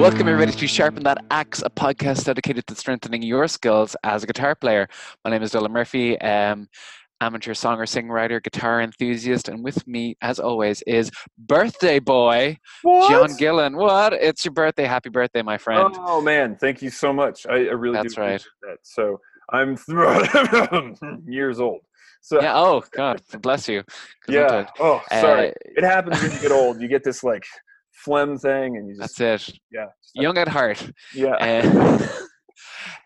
welcome everybody to Sharpen That Axe, a podcast dedicated to strengthening your skills as a guitar player. My name is Dylan Murphy, um, amateur songer, singer, writer, guitar enthusiast, and with me, as always, is birthday boy What? John Gillen. What? It's your birthday! Happy birthday, my friend! Oh man, thank you so much. I, I really That's do right. appreciate that. So I'm years old. So Yeah. Oh God, bless you. yeah. Oh, sorry. Uh, it happens when you get old. You get this like phlegm thing, and you just That's it. yeah, Young at heart. yeah. Uh,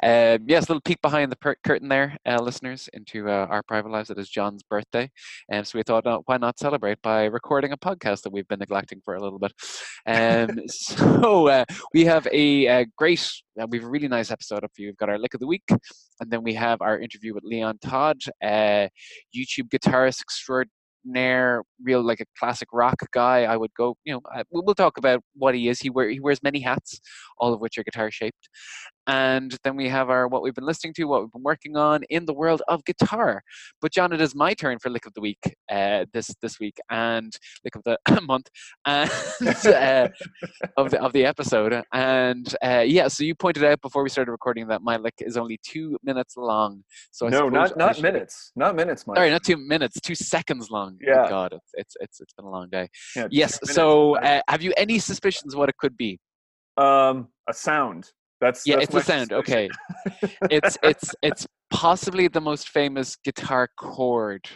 um, yes, a little peek behind the per- curtain there, uh, listeners, into uh, our private lives. It is John's birthday, and so we thought, uh, why not celebrate by recording a podcast that we've been neglecting for a little bit. Um, so uh, we have a, uh great, uh, we have a really nice episode up for you. We've got our lick of the week, and then we have our interview with Leon Todd, uh, YouTube guitarist extraordinaire, real like a classic rock guy. I would go, you know, I, we'll we'll talk about what he is. He wear he wears many hats, all of which are guitar shaped. And then we have our what we've been listening to, what we've been working on in the world of guitar. But John, it is my turn for lick of the week uh, this this week and lick of the month and uh, of the of the episode. And uh, yeah, so you pointed out before we started recording that my lick is only two minutes long. So I no, not not minutes. Not minutes, Mike. Sorry, not two minutes, two seconds long. Yeah. God, it's it's it's, it's been a long day. Yeah, Yes. So, uh, have you any suspicions what it could be? um, a sound. That's Yeah, that's it's a sound. Okay, it's it's it's possibly the most famous guitar chord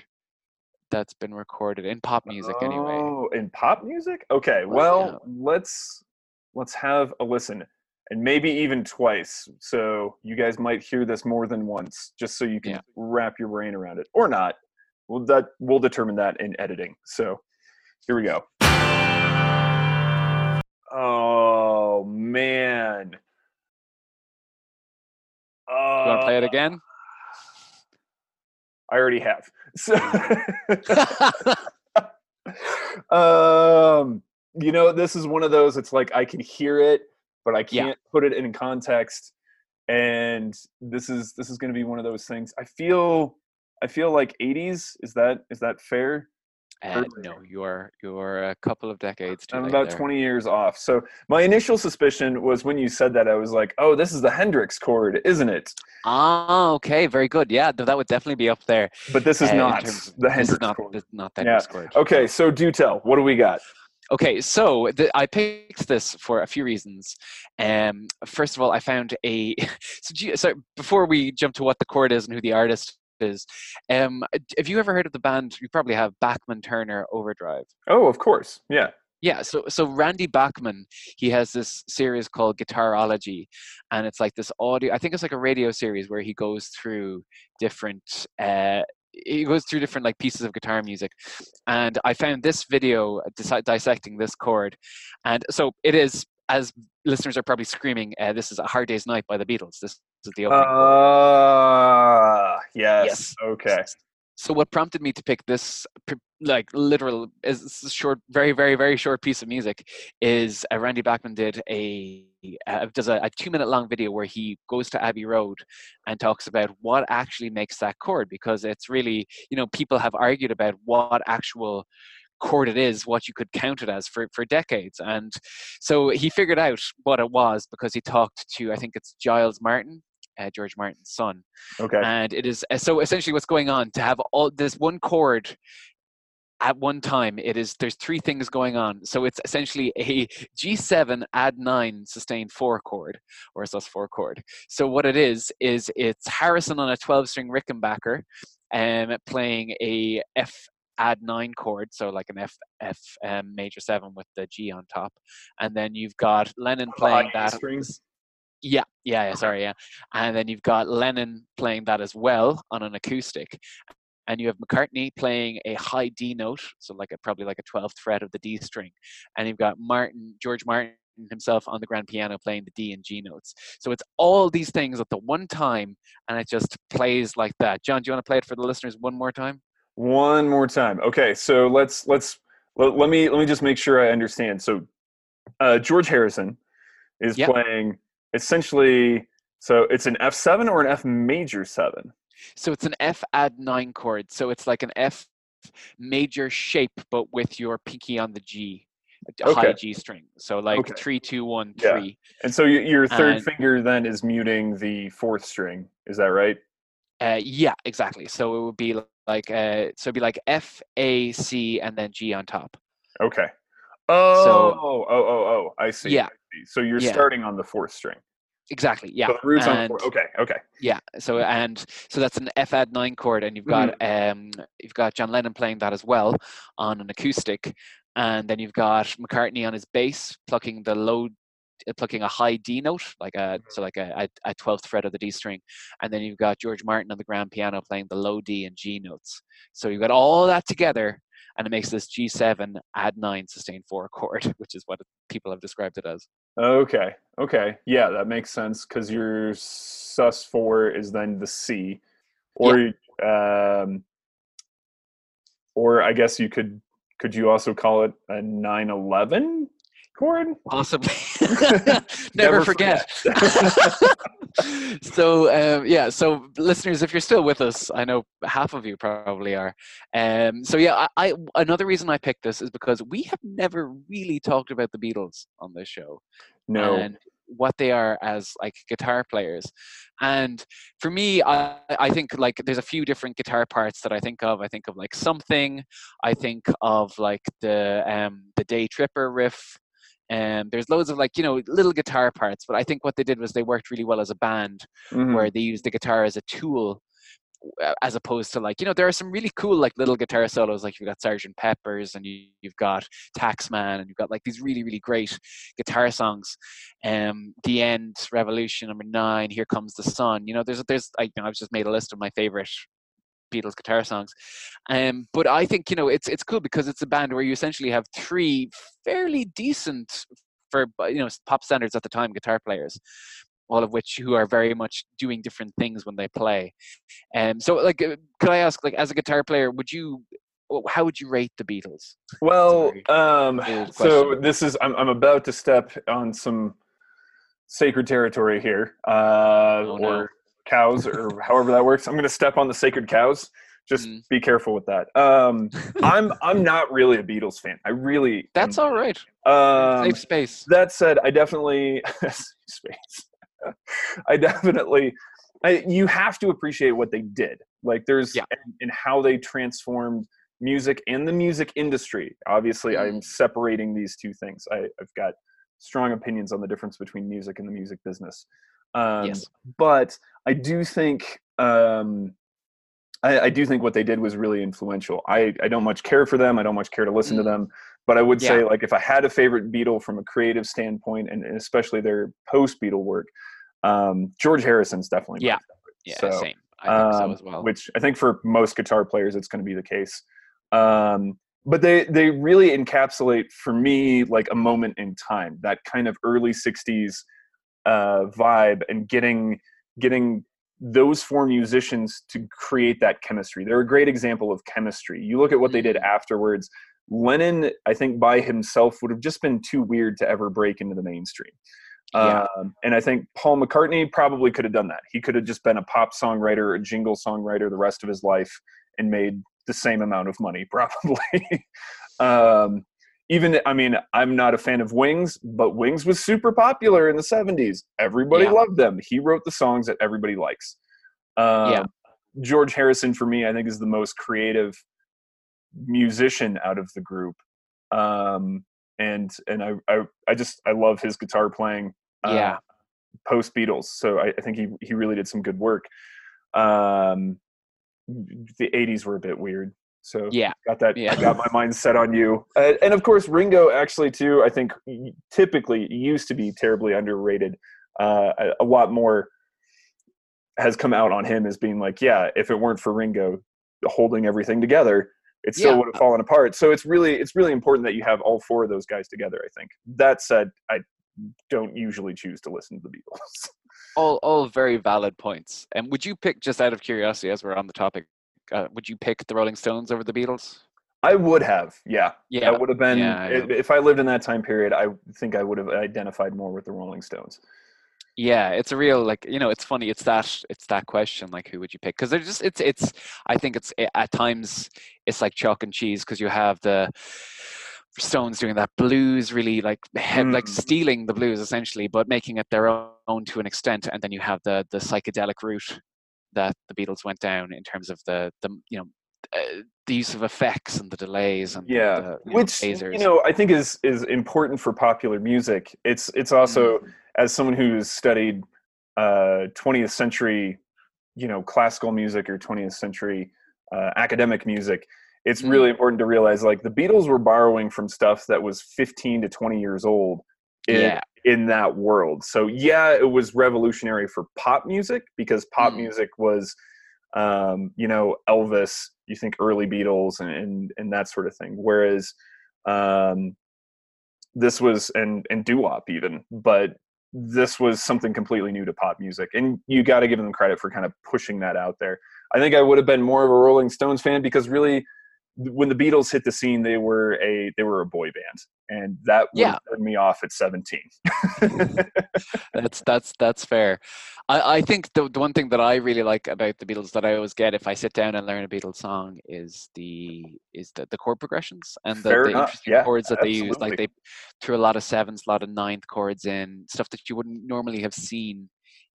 that's been recorded in pop music. Anyway, Oh, in pop music? Okay, Well, well, let's let's have a listen, and maybe even twice. So you guys might hear this more than once, just so you can Yeah. wrap your brain around it, or not. Well, that we'll determine that in editing. So here we go. Oh man. You want to play it Uh, again? I already have. So um you know this is one of those it's like i can hear it but i can't put it in context and this is this is going to be one of those things i feel i feel like 80s is that is that fair Uh, no, you're you're a couple of decades i'm about there. 20 years off so my initial suspicion was when you said that i was like oh this is the hendrix chord isn't it Ah, okay, very good. Yeah, that would definitely be up there. but this is uh, not of- the hendrix not, chord this is not the Yeah. Hendrix chord. okay so do tell what do we got Okay, so the, I picked this for a few reasons. Um, first of all, I found a. So, you, so before we jump to what the chord is and who the artist is, um, have you ever heard of the band? You probably have Bachman Turner Overdrive. oh of course yeah Yeah, so so Randy Bachman, he has this series called Guitarology, and it's like this audio. I think it's like a radio series where he goes through different. Uh, he goes through different like pieces of guitar music, and I found this video dis- dissecting this chord, and so it is as listeners are probably screaming. Uh, this is a Hard Day's Night by the Beatles. This is the opening. chord. Uh, yes. Yes. Okay. So what prompted me to pick this, like literal, is is short, very, very, very short piece of music, is uh, Randy Bachman did a uh, does a, a two minute long video where he goes to Abbey Road and talks about what actually makes that chord because it's really you know people have argued about what actual chord it is, what you could count it as for for decades, and so he figured out what it was because he talked to I think it's Giles Martin. Uh, George Martin's son, Okay. and it is uh, so essentially what's going on to have all this one chord at one time it is there's three things going on so it's essentially a g7 add 9 sustained 4 chord or a sus 4 chord so what it is is it's harrison on a 12 string rickenbacker um, playing a f add 9 chord so like an f f um, major 7 with the g on top and then you've got lennon playing High that strings. yeah, yeah, yeah, sorry, yeah. And then you've got Lennon playing that as well on an acoustic. And you have McCartney playing a high D note, so like a probably like a 12th fret of the D string. And you've got Martin, George Martin himself on the grand piano playing the D and G notes. So it's all these things at the one time and it just plays like that. John, do you want to play it for the listeners one more time? One more time. Okay. So let's let's let, let me let me just make sure I understand. So uh, George Harrison is Yep. playing essentially. So it's an F seven or an F major seven. So it's an F add 9 chord. So it's like an F major shape but with your pinky on the G. a high G string. So like Okay. three, two, one, Yeah. And so your, your third And- finger then is muting the fourth string. Is that right? Uh, yeah, exactly. So it would be like uh, so it'd be like F, A, C, and then G on top. Okay. Oh, oh, oh, oh, I see. Yeah. I see. So you're Yeah. starting on the fourth string. Exactly. Yeah. So root's on and- four. Okay, okay. Yeah. So and so that's an F add nine chord, and you've got Mm-hmm. um you've got John Lennon playing that as well on an acoustic, and then you've got McCartney on his bass plucking the low, plucking a high D note, like a so like a a- a twelfth fret of the D string, and then you've got George Martin on the grand piano playing the low D and G notes. So you've got all that together, and it makes this G seven add nine sustain four chord, which is what people have described it as. Okay, okay. Yeah, that makes sense because your sus four is then the C, or um, or I guess you could could you also call it a nine eleven chord? Possibly. Never, forget. so um, yeah, so listeners, if you're still with us, I know half of you probably are. Um, so yeah, I, I another reason I picked this is because we have never really talked about the Beatles on this show no. and what they are as like guitar players. And for me, I, I think like there's a few different guitar parts that I think of. I think of like something. I think of like the um, the Day Tripper riff. And there's loads of like you know little guitar parts, but I think what they did was they worked really well as a band, Mhm. where they used the guitar as a tool, uh, as opposed to like you know there are some really cool like little guitar solos, like you've got Sergeant Pepper's and you, you've got Taxman and you've got like these really really great guitar songs. Um, The End, Revolution, Number Nine, Here Comes the Sun. You know, there's there's I, you know, I've just made a list of my favorite Beatles guitar songs. Um, but I think you know it's it's cool because it's a band where you essentially have three fairly decent for you know pop standards at the time guitar players, all of which who are very much doing different things when they play. Um, so like, uh, could I ask, like, as a guitar player, would you? How would you rate the Beatles? Well, um, so this is I'm I'm about to step on some sacred territory here, uh, Oh, no. or cows, or however that works. I'm going to step on the sacred cows. Just Mm. be careful with that. Um, I'm I'm not really a Beatles fan. I really That's am all right. Um, Safe space. that said, I definitely space. I definitely. I, you have to appreciate what they did. Like there's Yeah. and, and how they transformed music and the music industry. Obviously, I'm Mm. separating these two things. I, I've got strong opinions on the difference between music and the music business. Um, Yes. But I do think um, I, I do think what they did was really influential. I, I don't much care for them. I don't much care to listen to Mm. them. But I would say, like, if I had a favorite Beatle from a creative standpoint, and, and especially their post Beatle work, um, George Harrison's definitely Yeah. Yeah, So, same. I think so um, as well. Which I think for most guitar players, it's going to be the case. Um, but they they really encapsulate for me like a moment in time, that kind of early '60s uh, vibe, and getting getting those four musicians to create that chemistry. They're a great example of chemistry. You look at what they did Mhm. afterwards. Lennon, I think by himself would have just been too weird to ever break into the mainstream. Yeah. Um, and I think Paul McCartney probably could have done that. He could have just been a pop songwriter, a jingle songwriter the rest of his life and made the same amount of money, probably. um, even, I mean, I'm not a fan of Wings, but Wings was super popular in the 70s. Everybody Yeah. loved them. He wrote the songs that everybody likes. Um, Yeah. George Harrison, for me, I think is the most creative musician out of the group. Um, and and I, I I just I love his guitar playing. uh, Yeah. Post Beatles, so I, I think he he really did some good work. Um, the '80s were a bit weird, so Yeah. got that. Yeah. I got my mind set on you, uh, and of course Ringo actually too. I think typically used to be terribly underrated. Uh, a, a lot more has come out on him as being like, yeah, if it weren't for Ringo holding everything together, it still Yeah. would have fallen apart. So it's really it's really important that you have all four of those guys together. I think. That said, I don't usually choose to listen to the Beatles. all all very valid points. And would you pick just out of curiosity, as we're on the topic, uh, would you pick the Rolling Stones over the Beatles? I would have, yeah. Yeah, That would have been yeah, I if, I lived in that time period. I think I would have identified more with the Rolling Stones. yeah. It's a real like you know. It's funny. It's that it's that question like who would you pick? Because they're just it's it's. I think it's at times it's like chalk and cheese because you have the Stones doing that blues, really like mm. like stealing the blues essentially, but making it their own to an extent. And then you have the the psychedelic route that the Beatles went down in terms of the the you know uh, the use of effects and the delays and yeah, the, you which know, you know I think is is important for popular music. It's it's also mm. as someone who's studied uh, 20th century, you know, classical music or 20th century uh, academic music. It's mm. really important to realize like the Beatles were borrowing from stuff that was 15 to 20 years old. In, yeah. in that world. So yeah, it was revolutionary for pop music because pop mm. music was um, you know, Elvis, you think early Beatles and, and, and that sort of thing. Whereas um, this was, and, and doo-wop even, but this was something completely new to pop music. And you got to give them credit for kind of pushing that out there. I think I would have been more of a Rolling Stones fan because really when the Beatles hit the scene, they were a they were a boy band, and that yeah. turned me off at seventeen. that's that's that's fair. I, I think the, the one thing that I really like about the Beatles that I always get if I sit down and learn a Beatles song is the is the, the chord progressions and the, the interesting yeah, chords that absolutely. they use. Like they threw a lot of sevens, a lot of ninth chords in stuff that you wouldn't normally have seen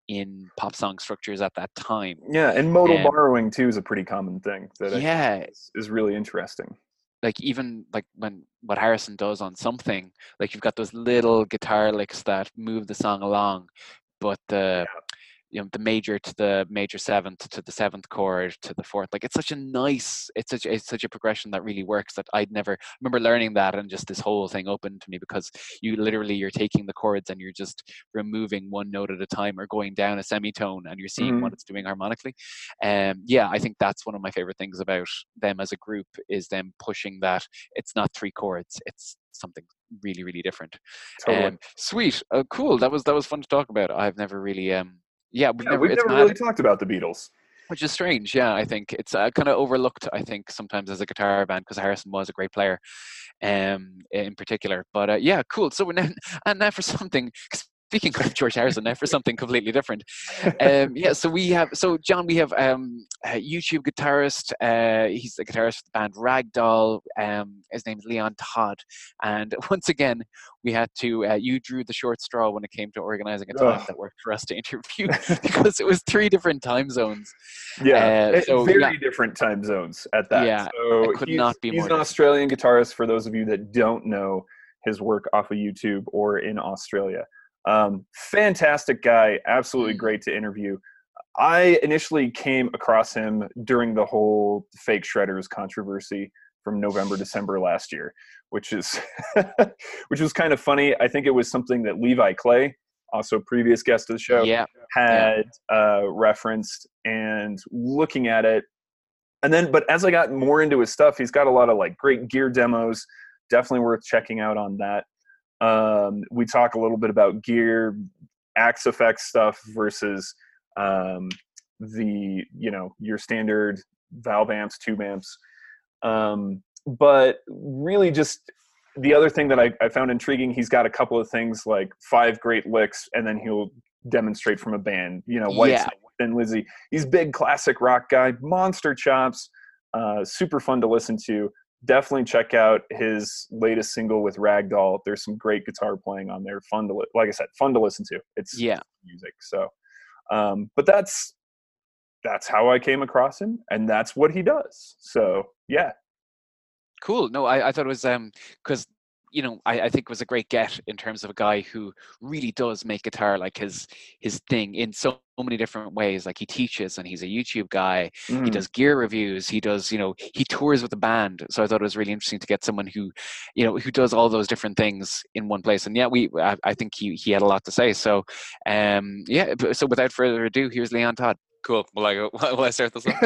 in pop song structures at that time. Yeah, and modal um, borrowing too is a pretty common thing that yeah is, is, really interesting. Like even like when what Harrison does on something, like you've got those little guitar licks that move the song along, but the yeah you know the major to the major seventh to the seventh chord to the fourth like it's such a nice it's such it's such a progression that really works that i'd never I remember learning that and just this whole thing opened to me because you literally you're taking the chords and you're just removing one note at a time or going down a semitone and you're seeing mm-hmm. what it's doing harmonically um yeah i think that's one of my favorite things about them as a group is them pushing that it's not three chords it's something really really different totally. um sweet uh, cool that was that was fun to talk about i've never really um yeah, we've yeah, never, we've never really talked about the Beatles. Which is strange, yeah. I think it's uh, kind of overlooked. I think sometimes as a guitar band because Harrison was a great player, um, in particular. But uh, yeah, cool. So now, and now for something speaking of George Harrison now for something completely different. Um, yeah, so we have so John, we have um, a YouTube guitarist. Uh, he's the guitarist for the band Ragdoll. Um, his name is Leon Todd, and once again, we had to. Uh, you drew the short straw when it came to organizing a time that worked for us to interview because it was three different time zones. Yeah, uh, so, very yeah. different time zones at that. Yeah, so could not be. More. He's an Australian guitarist. For those of you that don't know his work off of YouTube or in Australia. Um, fantastic guy, absolutely mm. great to interview. I initially came across him during the whole fake shredders controversy from November December last year, which is which was kind of funny. I think it was something that Levi Clay, also previous guest of the show, yeah. had yeah. Uh, referenced and looking at it. And then, but as I got more into his stuff, he's got a lot of like great gear demos. Definitely worth checking out on that. Um, we talk a little bit about gear, Axe-Fx stuff versus um, the you know your standard valve amps, tube amps. Um, but really, just the other thing that I, I, found intriguing, he's got a couple of things like five great licks, and then he'll demonstrate from a band. You know, White yeah. and Lizzie. He's big classic rock guy, monster chops, uh, super fun to listen to definitely check out his latest single with Ragdoll. There's some great guitar playing on there. Fun to, li- like I said, fun to listen to. It's yeah music. So, um, but that's that's how I came across him, and that's what he does. So yeah, cool. No, I, I thought it was um because you know, I, I think was a great get in terms of a guy who really does make guitar like his his thing in so many different ways. Like he teaches and he's a YouTube guy. Mm. He does gear reviews. He does, you know, he tours with the band. So I thought it was really interesting to get someone who, you know, who does all those different things in one place. And yeah, we I, I think he he had a lot to say. So um yeah. So without further ado, here's Leon Todd. Cool. Will I go? Will I start this one?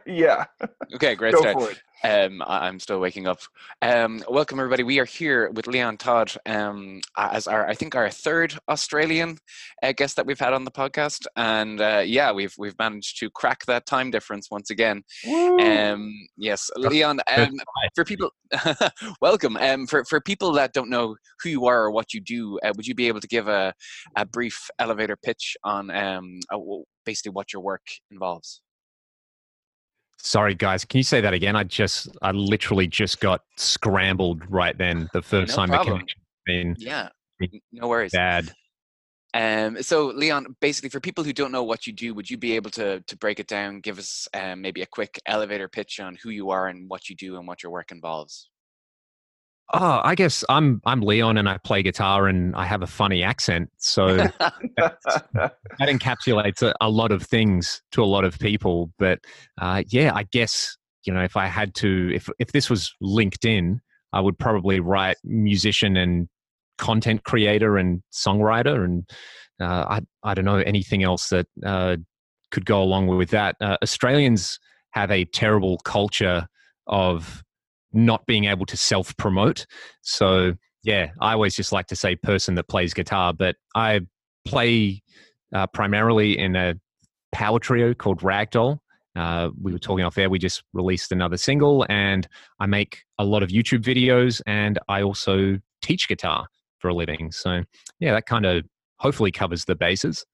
yeah. Okay. Great go start. Um, I'm still waking up. Um, welcome everybody. We are here with Leon Todd um, as our, I think, our third Australian uh, guest that we've had on the podcast, and uh, yeah, we've we've managed to crack that time difference once again. Um, yes, Leon. Um, for people, welcome. Um, for for people that don't know who you are or what you do, uh, would you be able to give a a brief elevator pitch on um, basically what your work involves? Sorry, guys. Can you say that again? I just, I literally just got scrambled right then. The first No time problem. the connection been Yeah, no worries. bad. Um, so, Leon, basically, for people who don't know what you do, would you be able to to break it down? Give us um, maybe a quick elevator pitch on who you are and what you do and what your work involves. Oh, I guess I'm I'm Leon and I play guitar and I have a funny accent. So that encapsulates a, a lot of things to a lot of people. But uh, yeah, I guess you know if I had to, if if this was LinkedIn, I would probably write musician and content creator and songwriter, and uh, I I don't know anything else that uh, could go along with that. Uh, Australians have a terrible culture of not being able to self promote. So yeah, I always just like to say person that plays guitar, but I play uh, primarily in a power trio called Ragdoll. Uh, we were talking off air. We just released another single, and I make a lot of YouTube videos, and I also teach guitar for a living. So, yeah, that kind of hopefully covers the bases.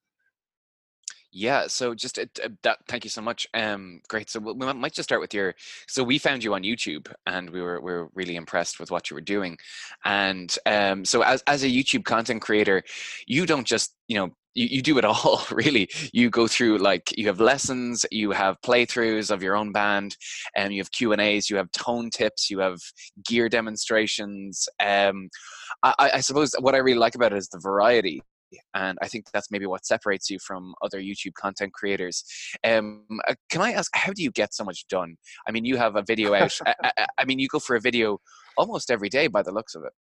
Yeah, so just uh, uh, that. Thank you so much. Um, great. So we might just start with your. So we found you on YouTube, and we were we were really impressed with what you were doing. And um, so as as a YouTube content creator, you don't just you know you, you do it all really. You go through like you have lessons, you have playthroughs of your own band, and you have Q and A's, you have tone tips, you have gear demonstrations. Um, I I suppose what I really like about it is the variety and I think that's maybe what separates you from other YouTube content creators. Um, uh, can I ask, how do you get so much done? I mean, you have a video out. I, I, I mean, you go for a video almost every day by the looks of it.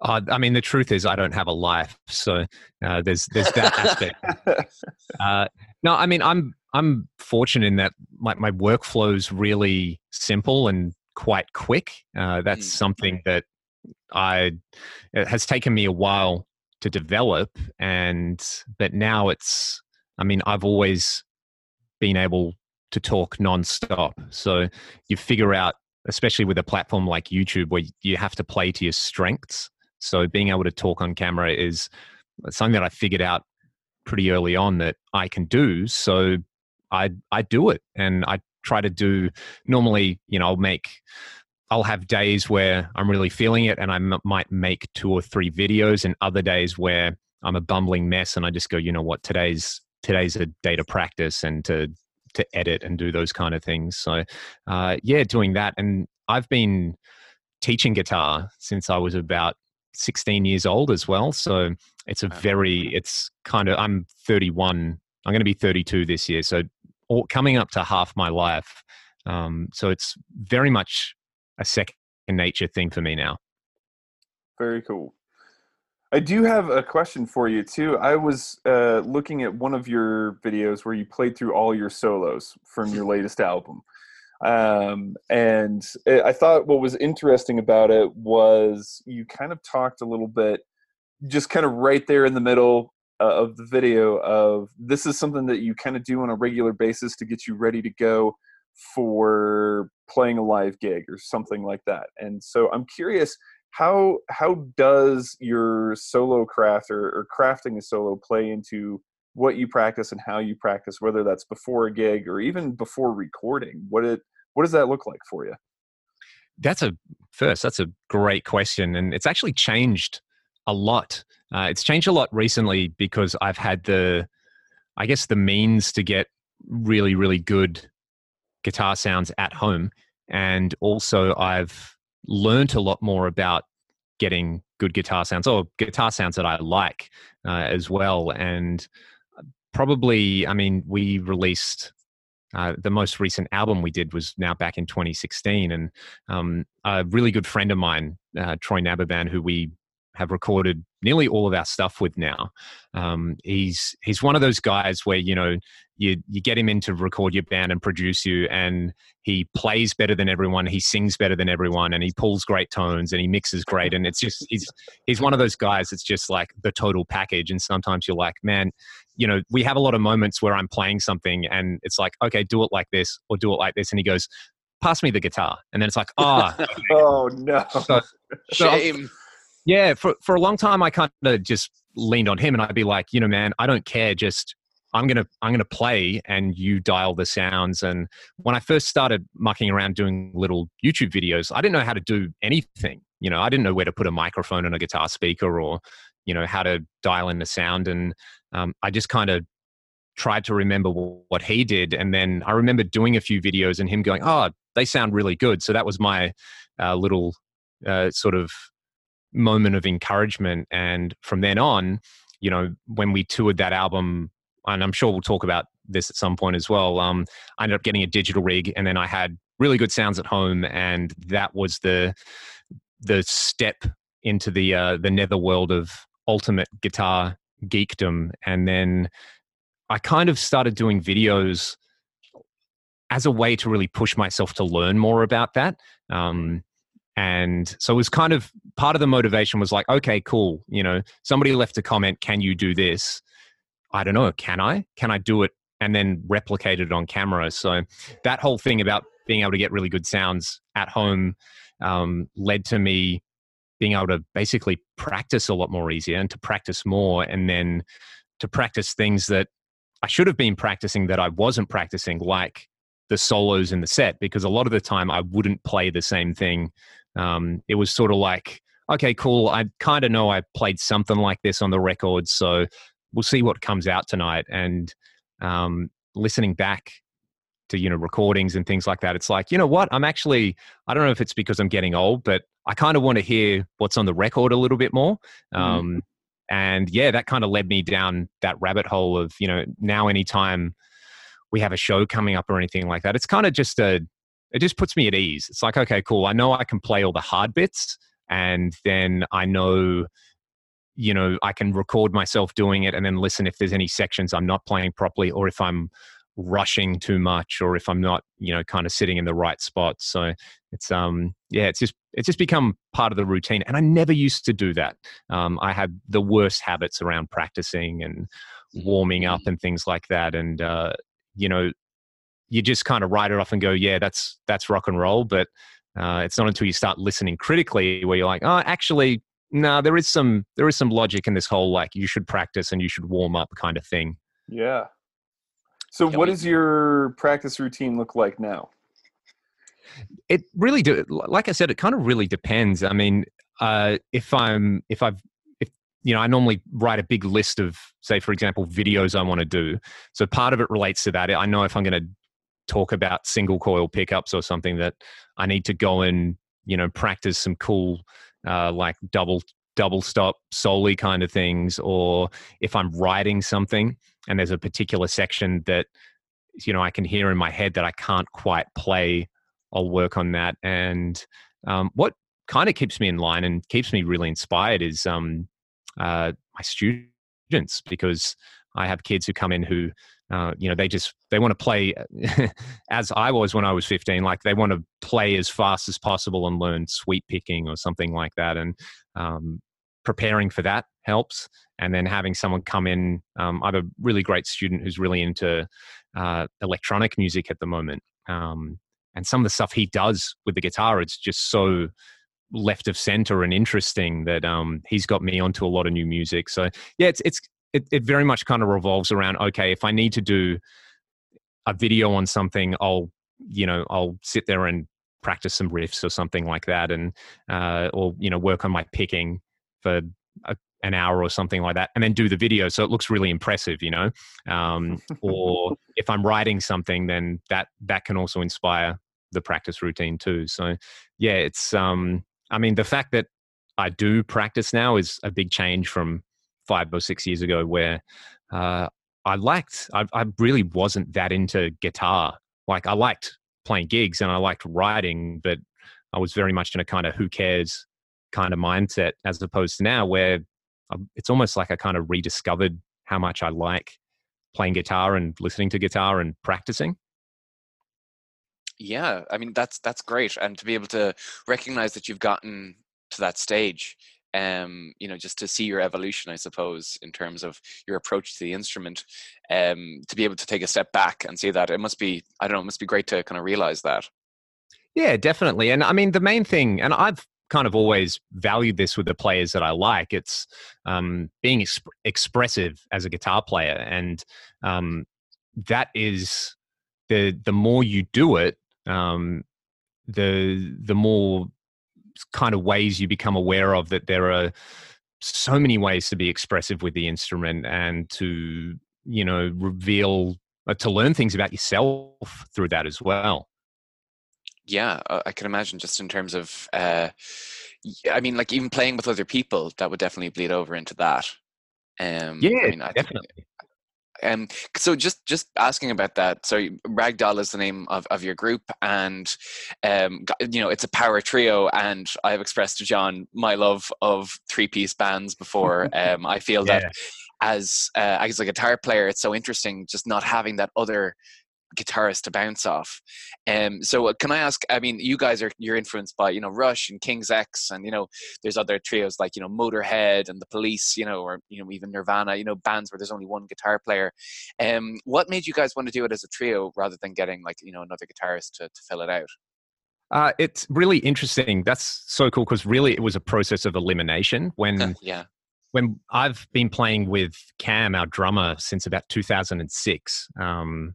Uh, I mean, the truth is, I don't have a life, so uh, there's there's that aspect. Uh, no, I mean, I'm I'm fortunate in that my my workflow's really simple and quite quick. Uh, that's Mm. something that I it has taken me a while to develop, and but now it's. I mean, I've always been able to talk nonstop. So you figure out, especially with a platform like YouTube, where you have to play to your strengths. So being able to talk on camera is something that I figured out pretty early on that I can do. So I I do it, and I try to do. Normally, you know, I'll make. I'll have days where I'm really feeling it, and I m- might make two or three videos, and other days where I'm a bumbling mess, and I just go, you know what, today's today's a day to practice and to to edit and do those kind of things. So, uh, yeah, doing that, and I've been teaching guitar since I was about 16 years old as well. So it's a very, it's kind of, I'm 31, I'm going to be 32 this year. So all, coming up to half my life. Um, so it's very much a second nature thing for me now. Very cool. I do have a question for you too. I was uh, looking at one of your videos where you played through all your solos from your latest album, um, and I I thought what was interesting about it was you kind of talked a little bit, just kind of right there in the middle uh, of the video of this is something that you kind of do on a regular basis to get you ready to go for playing a live gig or something like that. And so I'm curious how how does your solo craft or, or crafting a solo play into what you practice and how you practice whether that's before a gig or even before recording what it what does that look like for you That's a first, that's a great question. And it's actually changed a lot. Uh, it's changed a lot recently because I've had the, I guess, the means to get really, really good guitar sounds at home. And also, I've learned a lot more about getting good guitar sounds or guitar sounds that I like uh, as well. And probably, I mean, we released uh, the most recent album we did was now back in 2016, and um, a really good friend of mine, uh, Troy Nababan, who we have recorded nearly all of our stuff with now. Um, he's he's one of those guys where you know you you get him in to record your band and produce you, and he plays better than everyone, he sings better than everyone, and he pulls great tones and he mixes great, and it's just he's he's one of those guys that's just like the total package. And sometimes you're like, man, you know, we have a lot of moments where I'm playing something and it's like, okay, do it like this or do it like this. And he goes, pass me the guitar. And then it's like, ah, oh no So- So- Shame. yeah. For, for a long time, I kind of just leaned on him and I'd be like, you know, man, I don't care. Just, I'm gonna I'm gonna play and you dial the sounds. And when I first started mucking around doing little YouTube videos, I didn't know how to do anything. You know, I didn't know where to put a microphone and a guitar speaker or you know how to dial in the sound. And um, I just kind of tried to remember what he did, and then I remember doing a few videos and him going, "Oh, they sound really good." So that was my uh, little uh, sort of moment of encouragement. And from then on, you know, when we toured that album and I'm sure we'll talk about this at some point as well. Um, I ended up getting a digital rig, and then I had really good sounds at home, and that was the the step into the uh, the netherworld of ultimate guitar geekdom. And then I kind of started doing videos as a way to really push myself to learn more about that. Um, and so it was kind of part of the motivation was like, okay, cool. You know, somebody left a comment, can you do this? I don't know, can I? Can I do it and then replicate it on camera? So that whole thing about being able to get really good sounds at home um, led to me being able to basically practice a lot more easier and to practice more and then to practice things that I should have been practicing that I wasn't practicing, like the solos in the set, because a lot of the time I wouldn't play the same thing. Um, it was sort of like, okay, cool. I kind of know I played something like this on the record, so we'll see what comes out tonight. And um, listening back to you know recordings and things like that, it's like you know what I'm actually I don't know if it's because I'm getting old, but I kind of want to hear what's on the record a little bit more. Mm-hmm. Um, mm. And yeah, that kind of led me down that rabbit hole of you know now anytime we have a show coming up or anything like that, it's kind of just a it just puts me at ease. It's like okay, cool. I know I can play all the hard bits, and then I know you know i can record myself doing it and then listen if there's any sections i'm not playing properly or if i'm rushing too much or if i'm not you know kind of sitting in the right spot. So it's um yeah it's just it's just become part of the routine and i never used to do that. Um, i had the worst habits around practicing and warming up mm-hmm. and things like that and uh, you know you just kind of write it off and go yeah that's that's rock and roll but uh, it's not until you start listening critically where you're like oh actually no, there is some there is some logic in this whole like you should practice and you should warm up kind of thing. Yeah. So, what does your practice routine look like now? It really do. Like I said, it kind of really depends. I mean, uh, if I'm if I've if you know, I normally write a big list of, say, for example, videos I want to do. So part of it relates to that. I know if I'm going to talk about single coil pickups or something that I need to go and you know practice some cool uh, like double double stop solely kind of things or if i'm writing something and there's a particular section that you know i can hear in my head that i can't quite play i'll work on that. And um, what kind of keeps me in line and keeps me really inspired is um, uh, my students because i have kids who come in who uh, you know they just they want to play as i was when i was 15 like they want to play as fast as possible and learn sweep picking or something like that and um, preparing for that helps and then having someone come in um, i have a really great student who's really into uh, electronic music at the moment um, and some of the stuff he does with the guitar it's just so left of center and interesting that um, he's got me onto a lot of new music so yeah it's it's it, it very much kind of revolves around okay if i need to do a video on something i'll you know i'll sit there and practice some riffs or something like that and uh, or you know work on my picking for a, an hour or something like that and then do the video so it looks really impressive you know? Um, or if i'm writing something then that that can also inspire the practice routine too. So yeah it's um i mean the fact that i do practice now is a big change from five or six years ago where uh, I liked, I, I really wasn't that into guitar. Like I liked playing gigs and I liked writing, but I was very much in a kind of who cares kind of mindset as opposed to now where it's almost like I kind of rediscovered how much I like playing guitar and listening to guitar and practicing. Yeah, I mean that's that's great, and to be able to recognize that you've gotten to that stage um, you know, just to see your evolution, I suppose, in terms of your approach to the instrument, um, to be able to take a step back and see that it must be, I don't know, it must be great to kind of realize that. Yeah, definitely. And I mean, the main thing, and I've kind of always valued this with the players that I like. It's um, being exp- expressive as a guitar player, and um, that is the the more you do it, um, the the more kind of ways you become aware of that there are so many ways to be expressive with the instrument and to you know reveal uh, to learn things about yourself through that as well. Yeah uh, i can imagine just in terms of uh i mean like even playing with other people that would definitely bleed over into that. Um yeah I mean, I definitely. think, um, so just just asking about that. So Ragdoll is the name of, of your group, and um, you know it's a power trio. And I have expressed to John my love of three piece bands before. Um, I feel yeah. that as uh, as a guitar player, it's so interesting just not having that other guitarist to bounce off. Um, so uh, can I ask? I mean, you guys are you're influenced by you know Rush and King's X, and you know there's other trios like you know Motorhead and the Police, you know, or you know even Nirvana, you know bands where there's only one guitar player. Um, what made you guys want to do it as a trio rather than getting like you know another guitarist to, to fill it out? Uh, it's really interesting. That's so cool because really it was a process of elimination when yeah when I've been playing with Cam, our drummer, since about 2006. Um,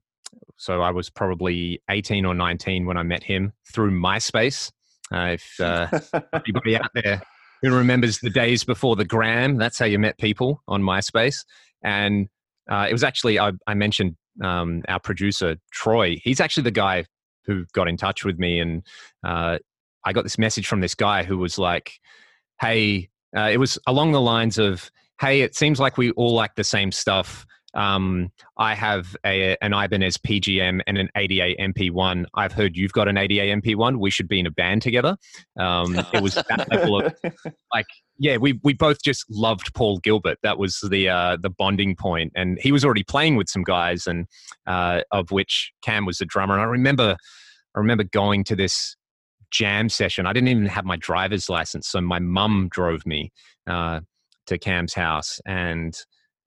so I was probably 18 or 19 when I met him through MySpace. Uh, if uh, anybody out there who remembers the days before the gram, that's how you met people on MySpace. And uh, it was actually, I, I mentioned um, our producer, Troy. He's actually the guy who got in touch with me. And uh, I got this message from this guy who was like, hey, uh, it was along the lines of, hey, it seems like we all like the same stuff um, I have a, an Ibanez PGM and an ADA MP1. I've heard you've got an ADA MP1. We should be in a band together. Um, it was that level of like, yeah, we we both just loved Paul Gilbert. That was the uh, the bonding point, and he was already playing with some guys, and uh, of which Cam was the drummer. And I remember, I remember going to this jam session. I didn't even have my driver's license, so my mum drove me uh, to Cam's house, and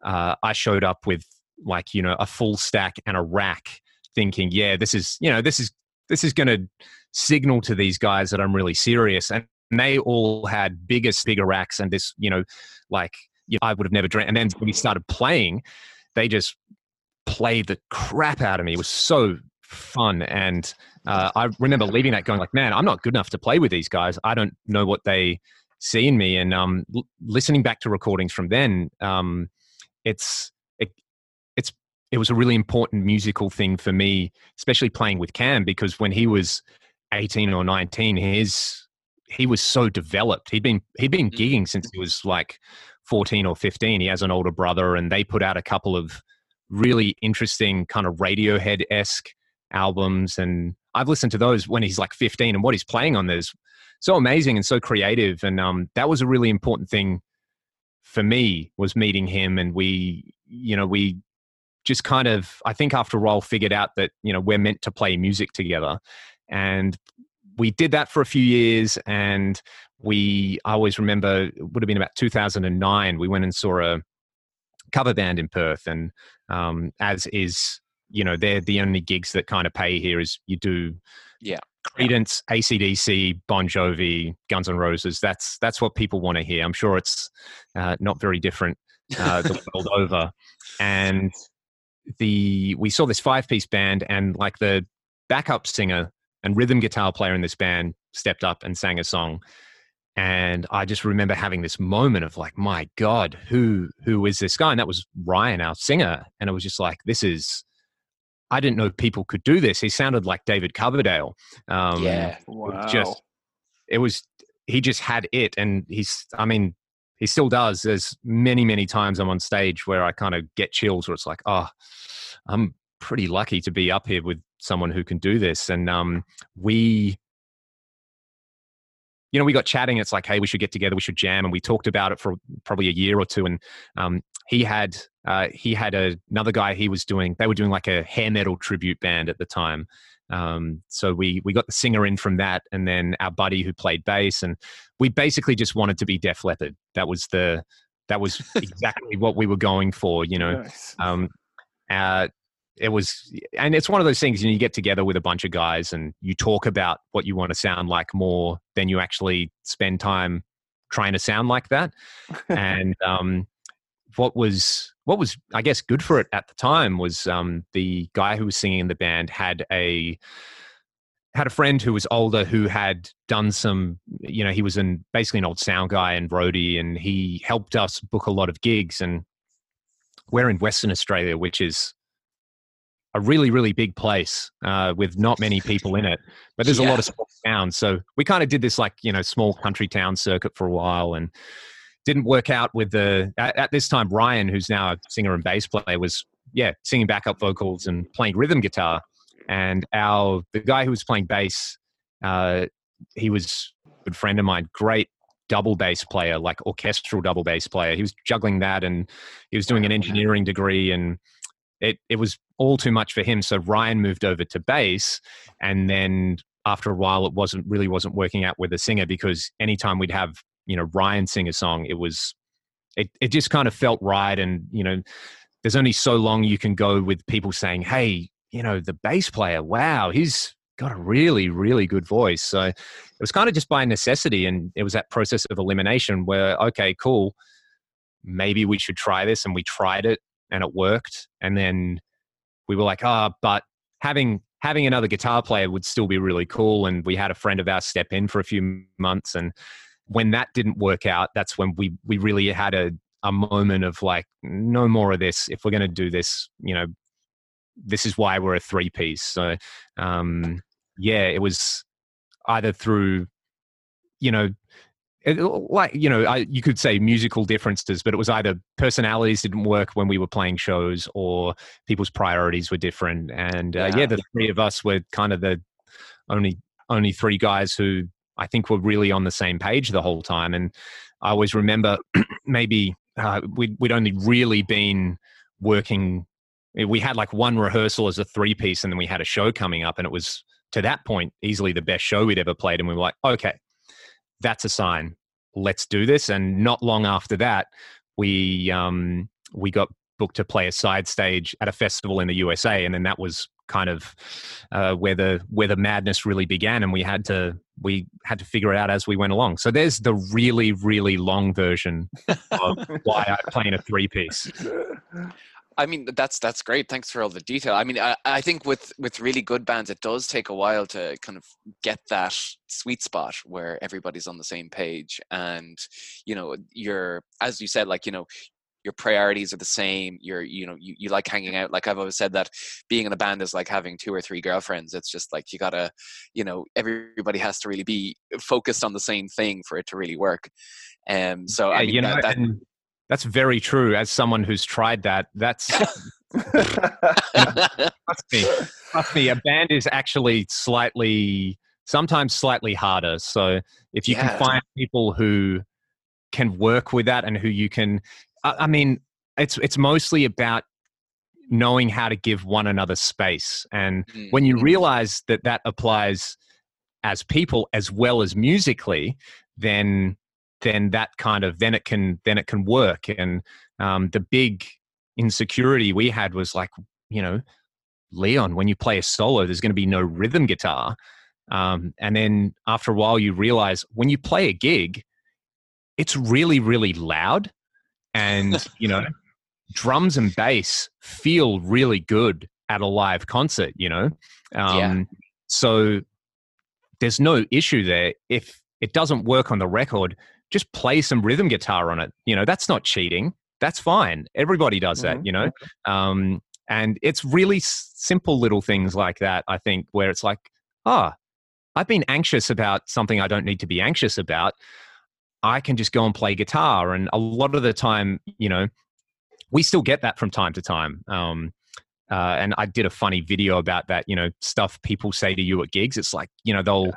uh, I showed up with like you know a full stack and a rack, thinking, yeah, this is you know this is this is going to signal to these guys that I'm really serious, and they all had bigger, bigger racks, and this you know like you know, I would have never dreamt. And then when we started playing, they just played the crap out of me. It was so fun, and uh, I remember leaving that going like, man, I'm not good enough to play with these guys. I don't know what they see in me, and um, l- listening back to recordings from then. Um, it's it, it's it was a really important musical thing for me, especially playing with Cam because when he was 18 or 19, his he was so developed. He'd been he'd been Mm. gigging since he was like 14 or 15. He has an older brother, and they put out a couple of really interesting kind of Radiohead esque albums, and I've listened to those when he's like 15, and what he's playing on there's so amazing and so creative, and um, that was a really important thing for me was meeting him and we you know we just kind of i think after a while figured out that you know we're meant to play music together. And we did that for a few years and we i always remember it would have been about 2009 we went and saw a cover band in perth and um, as is you know they're the only gigs that kind of pay here is you do Yeah. Creedence, ACDC, Bon Jovi, Guns N' Roses. That's that's what people want to hear. I'm sure it's uh, not very different uh, the world over. And the we saw this five piece band, and like the backup singer and rhythm guitar player in this band stepped up and sang a song. And I just remember having this moment of like, my God, who who is this guy? And that was Ryan, our singer. And it was just like, this is I didn't know people could do this. He sounded like David Coverdale. Um, yeah. Wow. just it was he just had it and he's i mean he still does there's many many times i'm on stage where i kind of get chills where it's like oh i'm pretty lucky to be up here with someone who can do this and um we you know we got chatting it's like hey we should get together we should jam and we talked about it for probably a year or two and um he had uh, he had a, another guy he was doing they were doing like a hair metal tribute band at the time um, so we we got the singer in from that, and then our buddy who played bass, and we basically just wanted to be Def Leppard. That was the that was exactly what we were going for, you know. Nice. Um, uh, it was and it's one of those things you, know, you get together with a bunch of guys and you talk about what you want to sound like more than you actually spend time trying to sound like that. And um, what was what was i guess good for it at the time was um, the guy who was singing in the band had a had a friend who was older who had done some you know he was in basically an old sound guy and roadie and he helped us book a lot of gigs. And we're in western australia which is a really really big place uh, with not many people in it but there's yeah. a lot of small towns. So we kind of did this like you know small country town circuit for a while and didn't work out with the at, at this time ryan who's now a singer and bass player was yeah singing backup vocals and playing rhythm guitar. And our the guy who was playing bass uh, he was a good friend of mine great double bass player like orchestral double bass player. He was juggling that and he was doing an engineering degree and it, it was all too much for him. So Ryan moved over to bass, and then after a while, it wasn't really wasn't working out with the singer because anytime we'd have you know Ryan sing a song, it was it it just kind of felt right, and you know, there's only so long you can go with people saying, "Hey, you know, the bass player, wow, he's got a really really good voice." So it was kind of just by necessity, and it was that process of elimination where okay, cool. Maybe we should try this, and we tried it, and it worked. And then we were like, ah, oh, but having having another guitar player would still be really cool. And we had a friend of ours step in for a few months. And when that didn't work out, that's when we we really had a a moment of like, no more of this. If we're going to do this, you know, this is why we're a three piece. So, um, yeah, it was either through, you know, it, like you know, I, you could say musical differences, but it was either personalities didn't work when we were playing shows, or people's priorities were different. And uh, yeah. yeah, the three of us were kind of the only only three guys who I think were really on the same page the whole time. And I always remember maybe uh, we'd, we'd only really been working. We had like one rehearsal as a three piece, and then we had a show coming up, and it was to that point easily the best show we'd ever played. And we were like, okay, that's a sign. Let's do this. And not long after that, we um, we got booked to play a side stage at a festival in the USA, and then that was kind of uh, where the where the madness really began. And we had to we had to figure it out as we went along. So there's the really really long version of why I play in a three piece. I mean, that's that's great. Thanks for all the detail. I mean, I, I think with with really good bands, it does take a while to kind of get that sweet spot where everybody's on the same page, and you know, you're as you said, like you know, your priorities are the same you're you know you, you like hanging out like i've always said that being in a band is like having two or three girlfriends it's just like you gotta you know everybody has to really be focused on the same thing for it to really work and um, so yeah, I mean, you know that, that, that's very true. As someone who's tried that, that's trust me. Trust me. A band is actually slightly, sometimes slightly harder. So if you yeah. can find people who can work with that and who you can, I, I mean, it's it's mostly about knowing how to give one another space. And mm-hmm. when you realize that that applies as people as well as musically, then then that kind of then it can then it can work. And um, the big insecurity we had was like you know leon when you play a solo there's going to be no rhythm guitar. Um, and then after a while you realize when you play a gig it's really really loud and you know drums and bass feel really good at a live concert you know? Um, yeah. so there's no issue there. If it doesn't work on the record just play some rhythm guitar on it. You know, that's not cheating. That's fine. Everybody does that, mm-hmm. you know? Um, and it's really simple little things like that, I think, where it's like, ah, oh, I've been anxious about something I don't need to be anxious about. I can just go and play guitar. And a lot of the time, you know, we still get that from time to time. Um, uh, and I did a funny video about that, you know, stuff people say to you at gigs. It's like, you know, they'll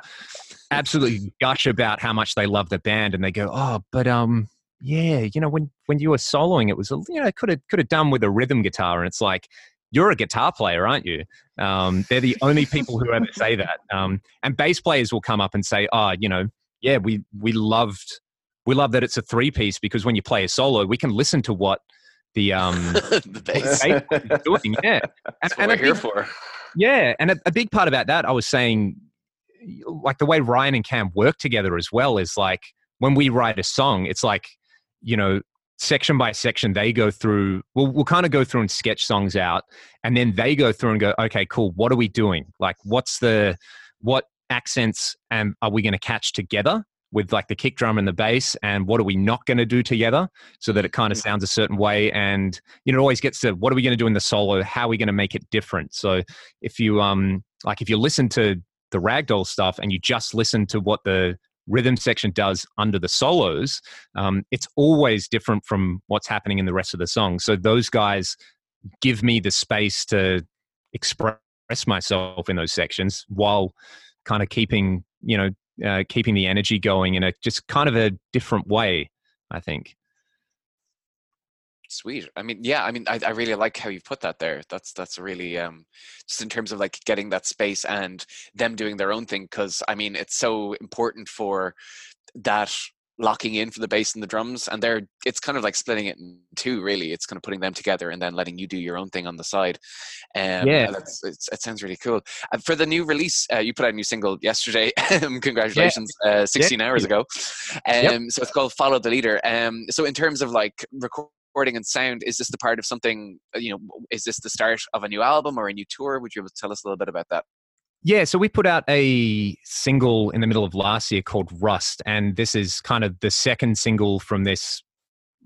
absolutely gush about how much they love the band and they go, oh, but um, yeah, you know, when when you were soloing, it was, a, you know, could have could have done with a rhythm guitar. And it's like, you're a guitar player, aren't you? Um, they're the only people who ever say that. Um, and bass players will come up and say, oh, you know, yeah, we we loved we love that it's a three piece because when you play a solo, we can listen to what the um the bass. doing, yeah. And, That's what and we're here big- for. yeah, and a, a big part about that, I was saying, like the way Ryan and Cam work together as well is like when we write a song, it's like, you know, section by section, they go through, we'll, we'll kind of go through and sketch songs out, and then they go through and go, okay, cool, what are we doing? Like, what's the, what accents and are we going to catch together? With like the kick drum and the bass, and what are we not going to do together so that it kind of sounds a certain way? And you know, it always gets to what are we going to do in the solo? How are we going to make it different? So if you um like if you listen to the ragdoll stuff and you just listen to what the rhythm section does under the solos um, it's always different from what's happening in the rest of the song. So those guys give me the space to express myself in those sections while kind of keeping you know uh, keeping the energy going in a just kind of a different way i think Sweet. I mean, yeah. I mean, I, I really like how you put that there. That's that's really um, just in terms of like getting that space and them doing their own thing. Because I mean, it's so important for that locking in for the bass and the drums, and they're it's kind of like splitting it in two. Really, it's kind of putting them together and then letting you do your own thing on the side. Um, Yeah. that's it's, it sounds really cool. Uh, for the new release, uh, you put out a new single yesterday. Congratulations, uh, 16 hours ago. Um, Yep. So it's called Follow the Leader. Um, so in terms of like recording and sound, is this the part of something? uh, You know, is this the start of a new album or a new tour? Would you tell us a little bit about that? Yeah, so we put out a single in the middle of last year called Rust, and this is kind of the second single from this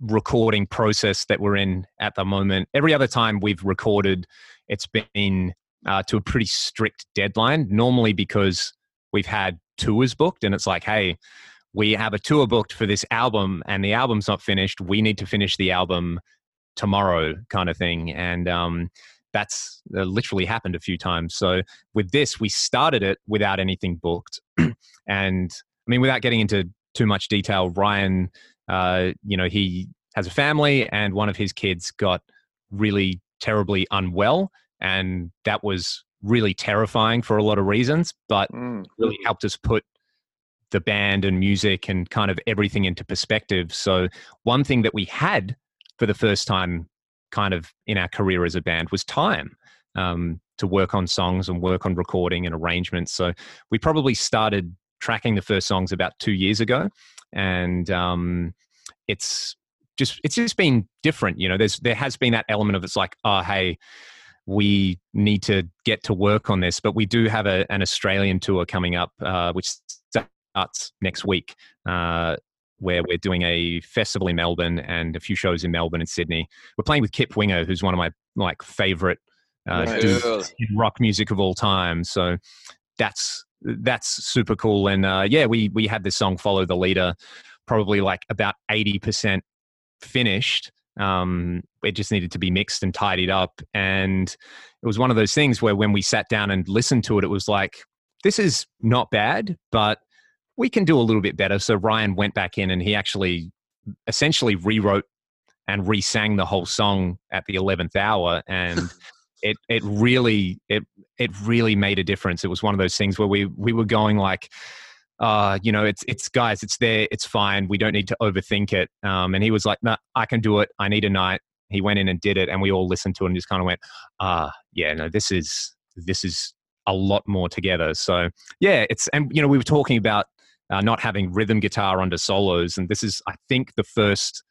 recording process that we're in at the moment. Every other time we've recorded, it's been uh, to a pretty strict deadline, normally because we've had tours booked, and it's like, hey, we have a tour booked for this album, and the album's not finished. We need to finish the album tomorrow, kind of thing. And um, that's uh, literally happened a few times. So with this, we started it without anything booked, and I mean, without getting into too much detail, Ryan, uh, you know, he has a family, and one of his kids got really terribly unwell, and that was really terrifying for a lot of reasons, but Mm. really helped us put the band and music and kind of everything into perspective. So one thing that we had for the first time kind of in our career as a band was time um, to work on songs and work on recording and arrangements. So we probably started tracking the first songs about two years ago, and um, it's just it's just been different. You know, there's there has been that element of it's like, oh hey, we need to get to work on this, but we do have a, an Australian tour coming up, uh, which starts next week. Uh, where we're doing a festival in Melbourne and a few shows in Melbourne and Sydney. We're playing with Kip Winger, who's one of my like favorite uh, Nice. dudes in rock music of all time. So that's that's super cool. And uh, yeah, we we had this song "Follow the Leader," probably like about eighty percent finished. Um, it just needed to be mixed and tidied up, and it was one of those things where when we sat down and listened to it, it was like this is not bad, but we can do a little bit better. So Ryan went back in and he actually essentially rewrote and re-sang the whole song at the 11th hour. And it it really it it really made a difference. It was one of those things where we we were going like uh you know it's it's guys it's there it's fine. We don't need to overthink it. Um and he was like no i can do it. I need a night. He went in and did it and we all listened to it and just kind of went ah yeah no this is this is a lot more together. So yeah it's and you know we were talking about uh, not having rhythm guitar under solos. And this is i think the first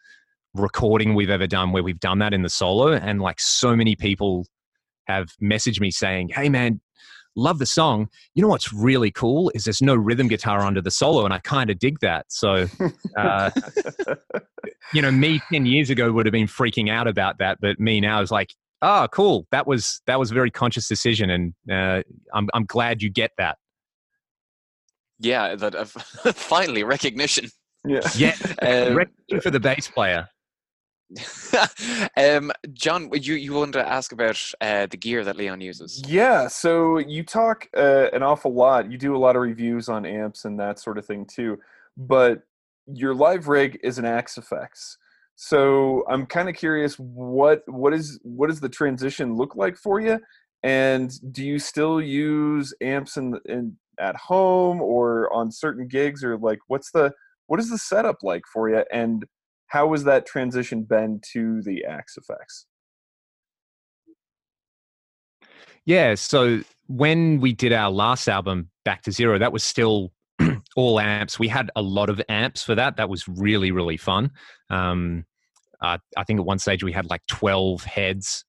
recording we've ever done where we've done that in the solo. And like so many people have messaged me saying hey man love the song. You know what's really cool is there's no rhythm guitar under the solo. And i kind of dig that. So uh, you know me 10 years ago would have been freaking out about that but me now is like oh cool. That was that was a very conscious decision. And uh, I'm, I'm glad you get that Yeah, that uh, finally recognition. yeah. yeah Um, recognition for the bass player um, John, you you wanted to ask about uh, the gear that Leon uses? Yeah, so you talk uh, an awful lot. You do a lot of reviews on amps and that sort of thing too. But your live rig is an Axe-Fx. So I'm kind of curious what what is what does the transition look like for you? And do you still use amps and in at home or on certain gigs or like what's the what is the setup like for you? And how was that transition been to the Axe-Fx Yeah, so when we did our last album, Back to Zero, that was still all amps. We had a lot of amps for that. That was really, really fun. Um, uh, I think at one stage we had like 12 heads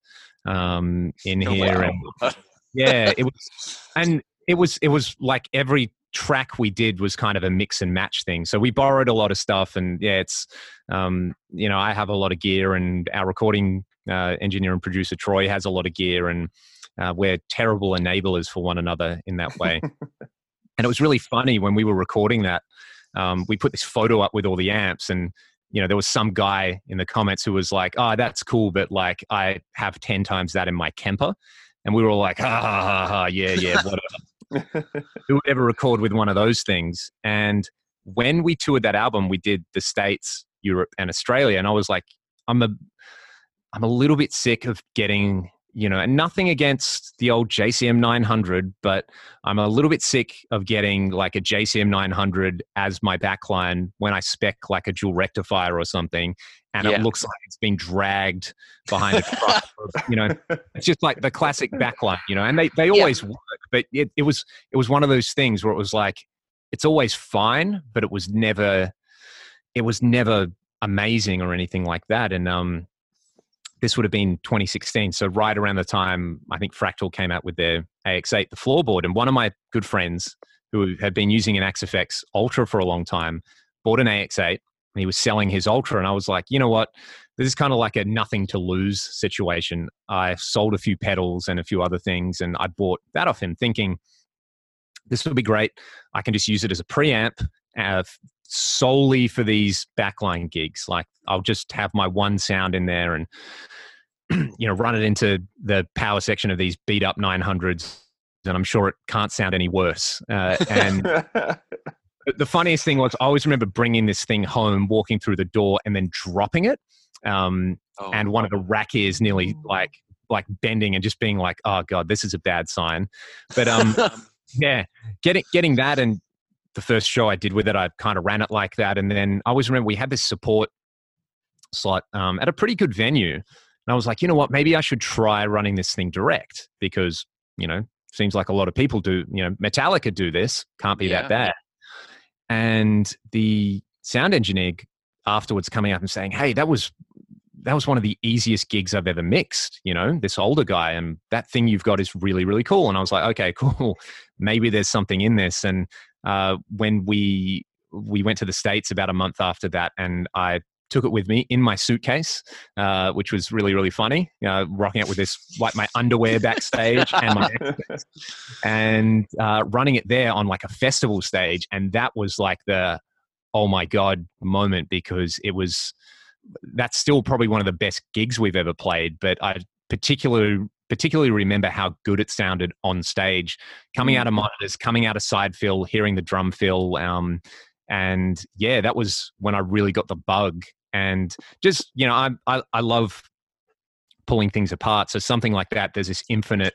um, in oh, here. Wow. And, yeah, it was, and it was, it was like every track we did was kind of a mix and match thing. So we borrowed a lot of stuff, and yeah, it's um, you know I have a lot of gear, and our recording uh, engineer and producer Troy has a lot of gear, and uh, we're terrible enablers for one another in that way. and it was really funny when we were recording that. Um, we put this photo up with all the amps, and you know there was some guy in the comments who was like, "Oh, that's cool, but like I have ten times that in my Kemper," and we were all like, "Ha ha ha, ha yeah, yeah, whatever." who would ever record with one of those things? And when we toured that album, we did the States, Europe, and Australia, and I was like, I'm a I'm a little bit sick of getting you know, and nothing against the old JCM 900, but I'm a little bit sick of getting like a JCM 900 as my backline when I spec like a dual rectifier or something, and yeah. it looks like it's been dragged behind a truck. you know, it's just like the classic backline, you know, and they, they always yeah. work, but it, it was it was one of those things where it was like it's always fine, but it was never it was never amazing or anything like that, and um this would have been 2016. So right around the time I think Fractal came out with their AX8, the floorboard. And one of my good friends who had been using an Axe-Fx Ultra for a long time bought an AX8 and he was selling his Ultra. And I was like, you know what? This is kind of like a nothing to lose situation. I sold a few pedals and a few other things and I bought that off him thinking this would be great. I can just use it as a preamp uh, solely for these backline gigs. Like I'll just have my one sound in there and you know run it into the power section of these beat up 900s, and I'm sure it can't sound any worse. Uh, and the funniest thing was I always remember bringing this thing home, walking through the door, and then dropping it. Um, oh. And one of the rack ears nearly like like bending and just being like, "Oh god, this is a bad sign." But um, yeah, getting getting that and the first show I did with it, I kind of ran it like that. And then I always remember we had this support slot um, at a pretty good venue. And I was like, you know what, maybe I should try running this thing direct because, you know, seems like a lot of people do, you know, Metallica do this, can't be yeah. that bad. And the sound engineer afterwards coming up and saying, hey, that was that was one of the easiest gigs I've ever mixed, you know, this older guy. And that thing you've got is really, really cool. And I was like, okay, cool. Maybe there's something in this. And uh, when we we went to the states about a month after that, and I took it with me in my suitcase, uh, which was really really funny. Uh, rocking it with this like my underwear backstage and my and uh, running it there on like a festival stage, and that was like the oh my god moment because it was that's still probably one of the best gigs we've ever played. But I particularly particularly remember how good it sounded on stage, coming out of mm. monitors, coming out of side fill, hearing the drum fill. Um, and yeah, that was when I really got the bug. And just, you know, I, I, I love pulling things apart. So something like that, there's this infinite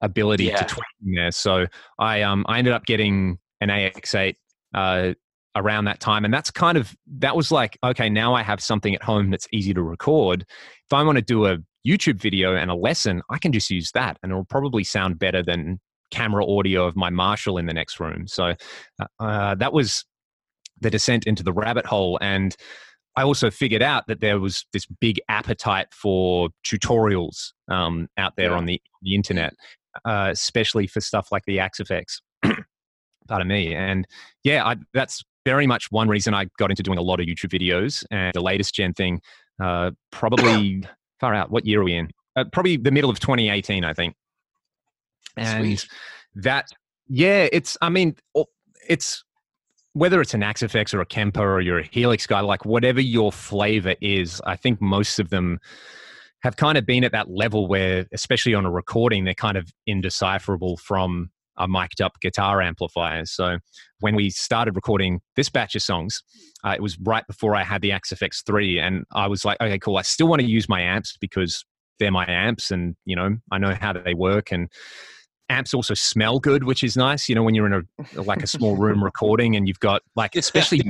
ability yeah. to tweak in there. So I, um, I ended up getting an AX8 uh, around that time. And that's kind of, that was like, okay, now I have something at home that's easy to record. If I want to do a YouTube video and a lesson, I can just use that and it'll probably sound better than camera audio of my Marshall in the next room. So uh, uh, that was the descent into the rabbit hole. And I also figured out that there was this big appetite for tutorials um, out there yeah. on the, the internet, uh, especially for stuff like the Axe-Fx. Pardon me. And yeah, I, that's very much one reason I got into doing a lot of YouTube videos. And the latest gen thing, uh, probably far out. What year are we in? Uh, probably the middle of 2018, I think. And Sweet. that, yeah, it's. I mean, it's whether it's an Axe-Fx or a Kemper or you're a Helix guy, like whatever your flavor is. I think most of them have kind of been at that level where, especially on a recording, they're kind of indecipherable from a mic'd up guitar amplifier. So when we started recording this batch of songs, uh, it was right before I had the Axe-Fx 3. And I was like, okay, cool. I still want to use my amps because they're my amps and, you know, I know how they work. And amps also smell good, which is nice. You know, when you're in a like a small room recording and you've got like especially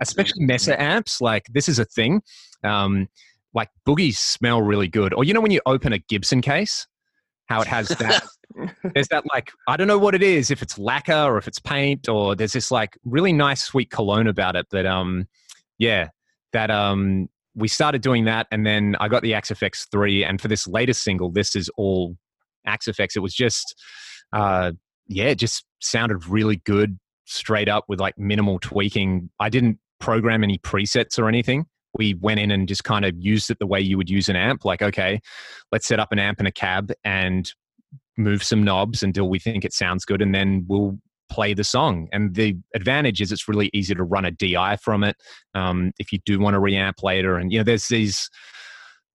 especially Mesa amps, like this is a thing. Um, like boogies smell really good. Or you know when you open a Gibson case, how it has that there's that like I don't know what it is, if it's lacquer or if it's paint, or there's this like really nice sweet cologne about it that um yeah, that um we started doing that and then I got the Axe-Fx 3 and for this latest single, this is all Axe-Fx. It was just uh yeah, it just sounded really good straight up with like minimal tweaking. I didn't program any presets or anything we went in and just kind of used it the way you would use an amp like okay let's set up an amp in a cab and move some knobs until we think it sounds good and then we'll play the song. And the advantage is it's really easy to run a di from it um, if you do want to reamp later and you know there's these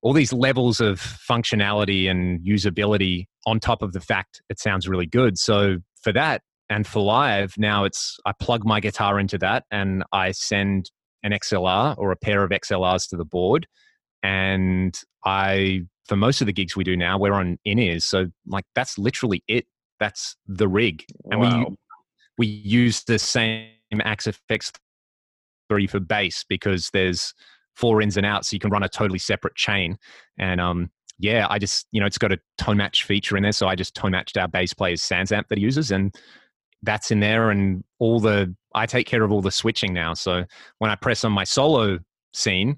all these levels of functionality and usability on top of the fact it sounds really good. So for that and for live now it's i plug my guitar into that and i send an xlr or a pair of xlrs to the board and i for most of the gigs we do now, we're on in ears. So like that's literally it. That's the rig, and wow. we we use the same Axe-Fx three for bass because there's four ins and outs, so you can run a totally separate chain. And um, yeah, I just you know it's got a tone match feature in there, so I just tone matched our bass player's SansAmp that he uses, and that's in there, and all the I take care of all the switching now. So when I press on my solo scene,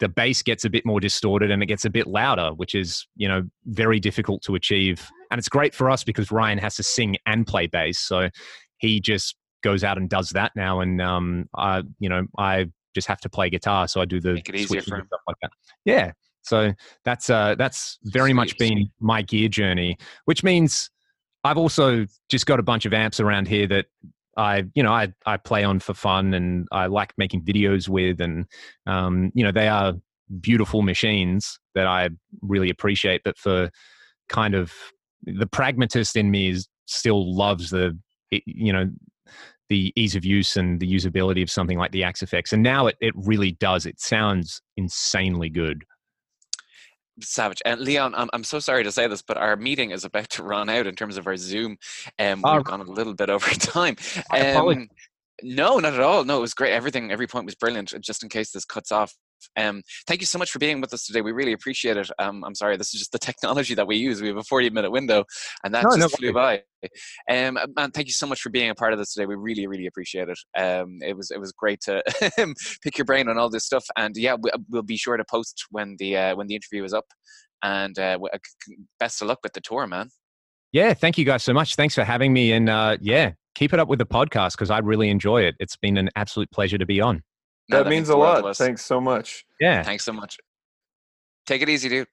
the bass gets a bit more distorted and it gets a bit louder, which is, you know, very difficult to achieve. And it's great for us because Ryan has to sing and play bass. So he just goes out and does that now. And, um, I, you know, I just have to play guitar. So I do the Make it easier for him. stuff like that. Yeah. So that's, uh, that's very Sweet. much been my gear journey, which means I've also just got a bunch of amps around here that I, you know, I, I play on for fun and I like making videos with, and, um, you know, they are beautiful machines that I really appreciate. But for kind of the pragmatist in me is still loves the, you know, the ease of use and the usability of something like the Axe-Fx. And now it, it really does. It sounds insanely good savage. And Leon, I'm, I'm so sorry to say this, but our meeting is about to run out in terms of our Zoom. Um, oh. We've gone a little bit over time. Um, no, not at all. No, it was great. Everything, every point was brilliant. Just in case this cuts off, um, thank you so much for being with us today. We really appreciate it. Um, I'm sorry, this is just the technology that we use. We have a 40 minute window, and that no, just no, flew by. Um, man, thank you so much for being a part of this today. We really, really appreciate it. Um, it was it was great to pick your brain on all this stuff, and yeah, we'll be sure to post when the uh, when the interview is up. And uh, uh best of luck with the tour, man. Yeah, thank you guys so much. Thanks for having me, and uh, yeah, keep it up with the podcast because I really enjoy it. It's been an absolute pleasure to be on. No, that, that, means, means a lot. Thanks so much. Yeah. Thanks so much. Take it easy, dude.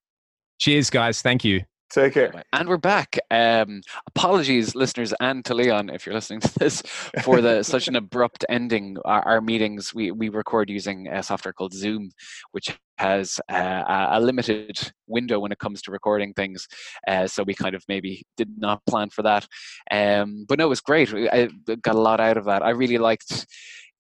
Cheers, guys. Thank you. Take care. And we're back. Um, apologies, listeners, and to Leon, if you're listening to this, for the such an abrupt ending. Our, our, meetings we we record using a software called Zoom, which has uh, a limited window when it comes to recording things. Uh, so we kind of maybe did not plan for that. Um, but no, it was great. I got a lot out of that. I really liked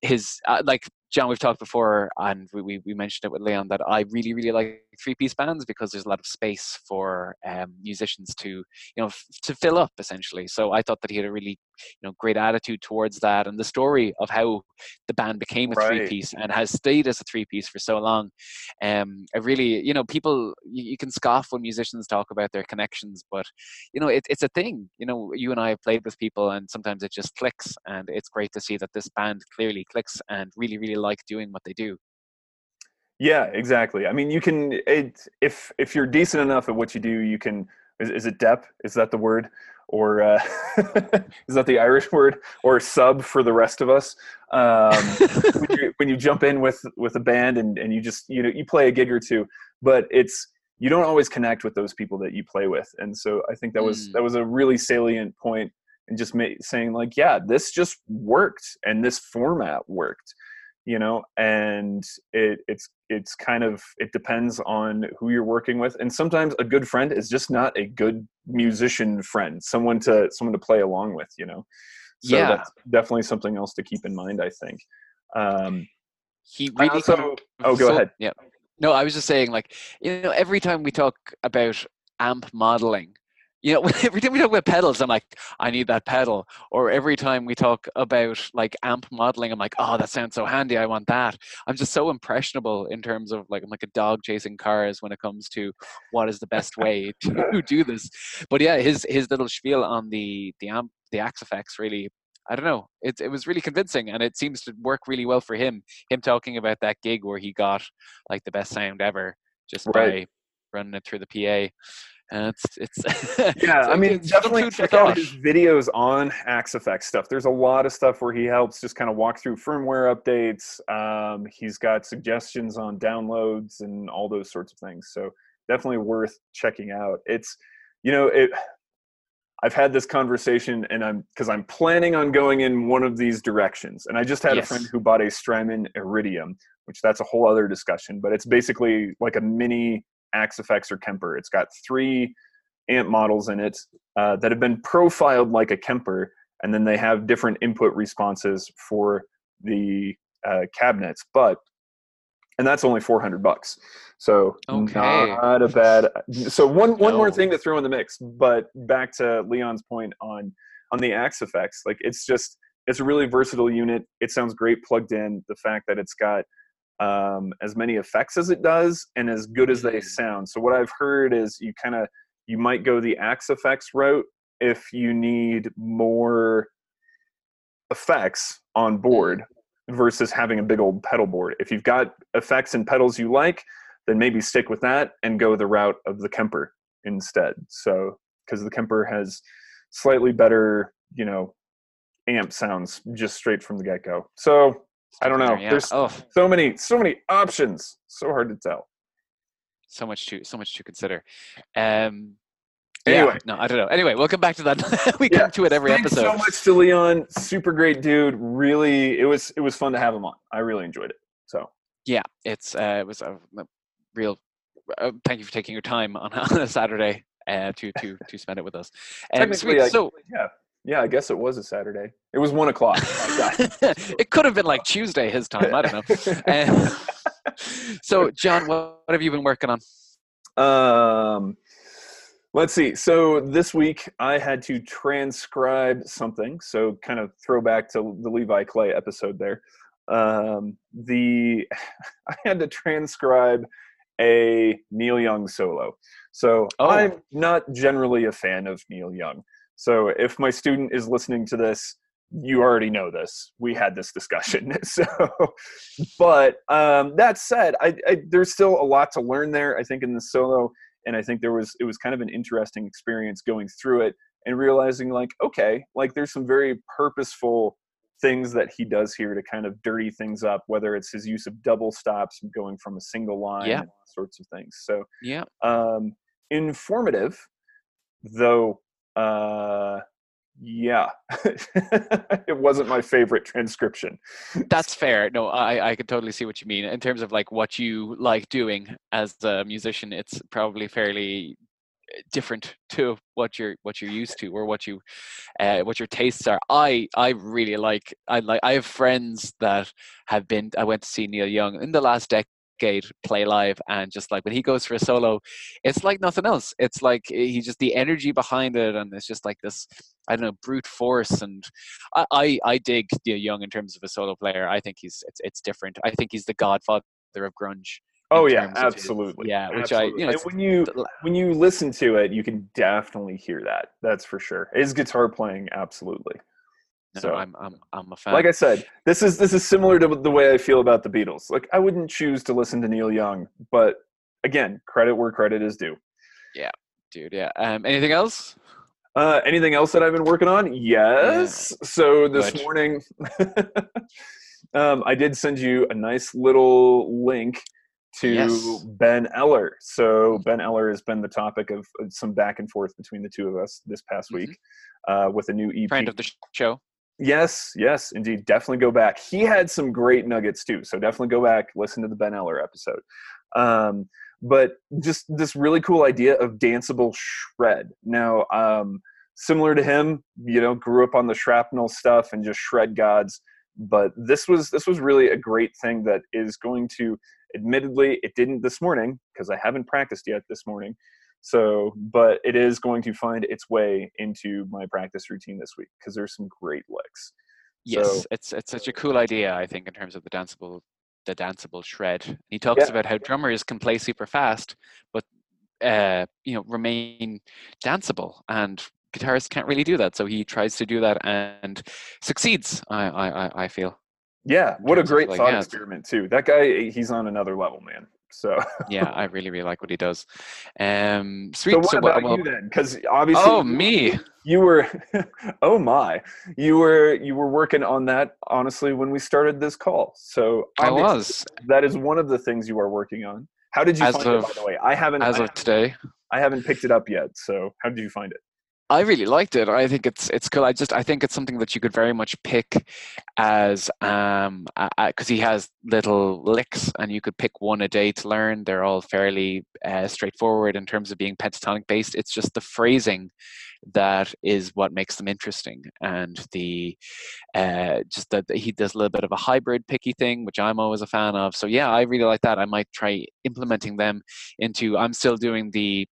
his uh, like John, we've talked before, and we, we, mentioned it with Leon that I really, really like three piece bands because there's a lot of space for um, musicians to, you know, f- to fill up essentially. So I thought that he had a really, you know, great attitude towards that, and the story of how the band became a right. three piece and has stayed as a three piece for so long. Um, I really, you know, people you, you, can scoff when musicians talk about their connections, but you know, it, it's a thing. You know, you and I have played with people, and sometimes it just clicks, and it's great to see that this band clearly clicks and really, really like doing what they do. Yeah, exactly. I mean, you can it, if if you're decent enough at what you do, you can. Is, is it dep? Is that the word? Or uh, is that the Irish word? Or sub for the rest of us? Um, when, you, when you jump in with with a band and, and you just you know you play a gig or two, but it's you don't always connect with those people that you play with, and so I think that was mm. that was a really salient point and just ma- saying like, yeah, this just worked and this format worked you know and it, it's it's kind of it depends on who you're working with and sometimes a good friend is just not a good musician friend someone to someone to play along with you know? So yeah. that's definitely something else to keep in mind i think. Um he really also, oh go so, ahead. yeah. No i was just saying like you know every time we talk about amp modeling you know, every time we talk about pedals, I'm like, I need that pedal. Or every time we talk about like amp modeling, I'm like, oh, that sounds so handy. I want that. I'm just so impressionable in terms of like I'm like a dog chasing cars when it comes to what is the best way to do this. But yeah, his his little spiel on the the amp the Axe-Fx really I don't know. It it was really convincing, and it seems to work really well for him. Him talking about that gig where he got like the best sound ever just right. by running it through the PA. And it's it's yeah. it's I mean, definitely check out his videos on Axe-Fx stuff. There's a lot of stuff where he helps just kind of walk through firmware updates. Um, he's got suggestions on downloads and all those sorts of things. So definitely worth checking out. It's you know it I've had this conversation and I'm because I'm planning on going in one of these directions. And I just had yes. a friend who bought a Strymon Iridium, which that's a whole other discussion, but it's basically like a mini Axe-Fx or Kemper. It's got three amp models in it uh, that have been profiled like a Kemper, and then they have different input responses for the uh, cabinets. But and that's only 400 bucks so okay. not a bad so one one no. more thing to throw in the mix but back to leon's point on on the Axe-Fx like it's just it's a really versatile unit it sounds great plugged in the fact that it's got um, as many effects as it does and as good as they mm. sound so what i've heard is you kind of you might go the Axe-Fx route if you need more effects on board versus having a big old pedal board. If you've got effects and pedals you like, then maybe stick with that and go the route of the Kemper instead. So, because the Kemper has slightly better, you know, amp sounds just straight from the get go. So, I don't know. There's oh. so many, so many options. So hard to tell. So much to, so much to consider. Um, Anyway, yeah, no, I don't know. Anyway, we'll come back to that. we yeah. come to it every Thanks episode. so much to Leon. Super great dude. Really, it was it was fun to have him on. I really enjoyed it. So yeah, it's uh, it was a, a real. Uh, thank you for taking your time on, on a Saturday uh, to to to spend it with us. Um, sweet, so yeah, yeah, I guess it was a Saturday. It was one o'clock. it could have been like Tuesday his time. I don't know. Uh, so, John, what, what have you been working on? Um Let's see. So this week I had to transcribe something. So kind of throw back to the Levi Clay episode there. Um, the I had to transcribe a Neil Young solo. So oh. I'm not generally a fan of Neil Young. So if my student is listening to this, you already know this. We had this discussion. So, but um, that said, I, I, there's still a lot to learn there. I think in the solo, and i think there was it was kind of an interesting experience going through it and realizing like okay like there's some very purposeful things that he does here to kind of dirty things up whether it's his use of double stops going from a single line yeah. sorts of things so yeah um informative though uh yeah. It wasn't my favorite transcription. That's fair. No i i can totally see what you mean. In terms of like what you like doing as a musician it's probably fairly eh, different to what you're what you're used to or what you uh, what your tastes are. I i really like i like i have friends that have been i went to see neil young in the last decade decade play live and just like when he goes for a solo it's like nothing else it's like eh, he just the energy behind it and it's just like this i don't know brute force and i i, I dig Neil Young in terms of a solo player i think he's it's, it's different i think he's the godfather of grunge Oh yeah, absolutely. His, yeah, which absolutely. I you know when you when you listen to it, you can definitely hear that. That's for sure. His guitar playing, absolutely. No, so I'm, I'm I'm a fan. Like I said, this is this is similar to the way I feel about the Beatles. Like I wouldn't choose to listen to Neil Young, but again, credit where credit is due. Yeah, dude. Yeah. Um, anything else? Uh, anything else that I've been working on? Yes. Yeah. So this morning, um, I did send you a nice little link to yes. Ben Eller. So Ben Eller has been the topic of some back and forth between the two of us this past mm-hmm. week uh, with a new EP. Friend of the show. Yes, yes, indeed. Definitely go back. He had some great nuggets too. So definitely go back, listen to the Ben Eller episode. Um, but just this really cool idea of danceable shred. Now, um, similar to him, you know, grew up on the shrapnel stuff and just shred gods. But this was this was really a great thing that is going to. Admittedly, it didn't this morning because I haven't practiced yet this morning. So, but it is going to find its way into my practice routine this week because there's some great licks. Yes, So- it's it's such a cool idea. I think in terms of the danceable the danceable shred. He talks Yeah. about how drummers can play super fast, but uh, you know remain danceable, and guitarists can't really do that. So he tries to do that and succeeds. I I I- feel. Yeah, what a great like, thought yeah, experiment too. That guy, he's on another level, man. So, Yeah, I really really like what he does. Um, sweet. so what so about well, you then? Because obviously, oh me. you were, oh my, you were you were working on that honestly when we started this call. So I was That is one of the things you are working on. How did you As find it? By the way, I haven't. as I, of today. I haven't picked it up yet. So how did you find it? I really liked it. I think it's it's cool. I just I think it's something that you could very much pick as um because he has little licks and you could pick one a day to learn. They're all fairly uh, straightforward in terms of being pentatonic based. It's just the phrasing that is what makes them interesting and the uh just that he does a little bit of a hybrid picky thing which i'm always a fan of so yeah i really like that i might try implementing them into i'm still doing the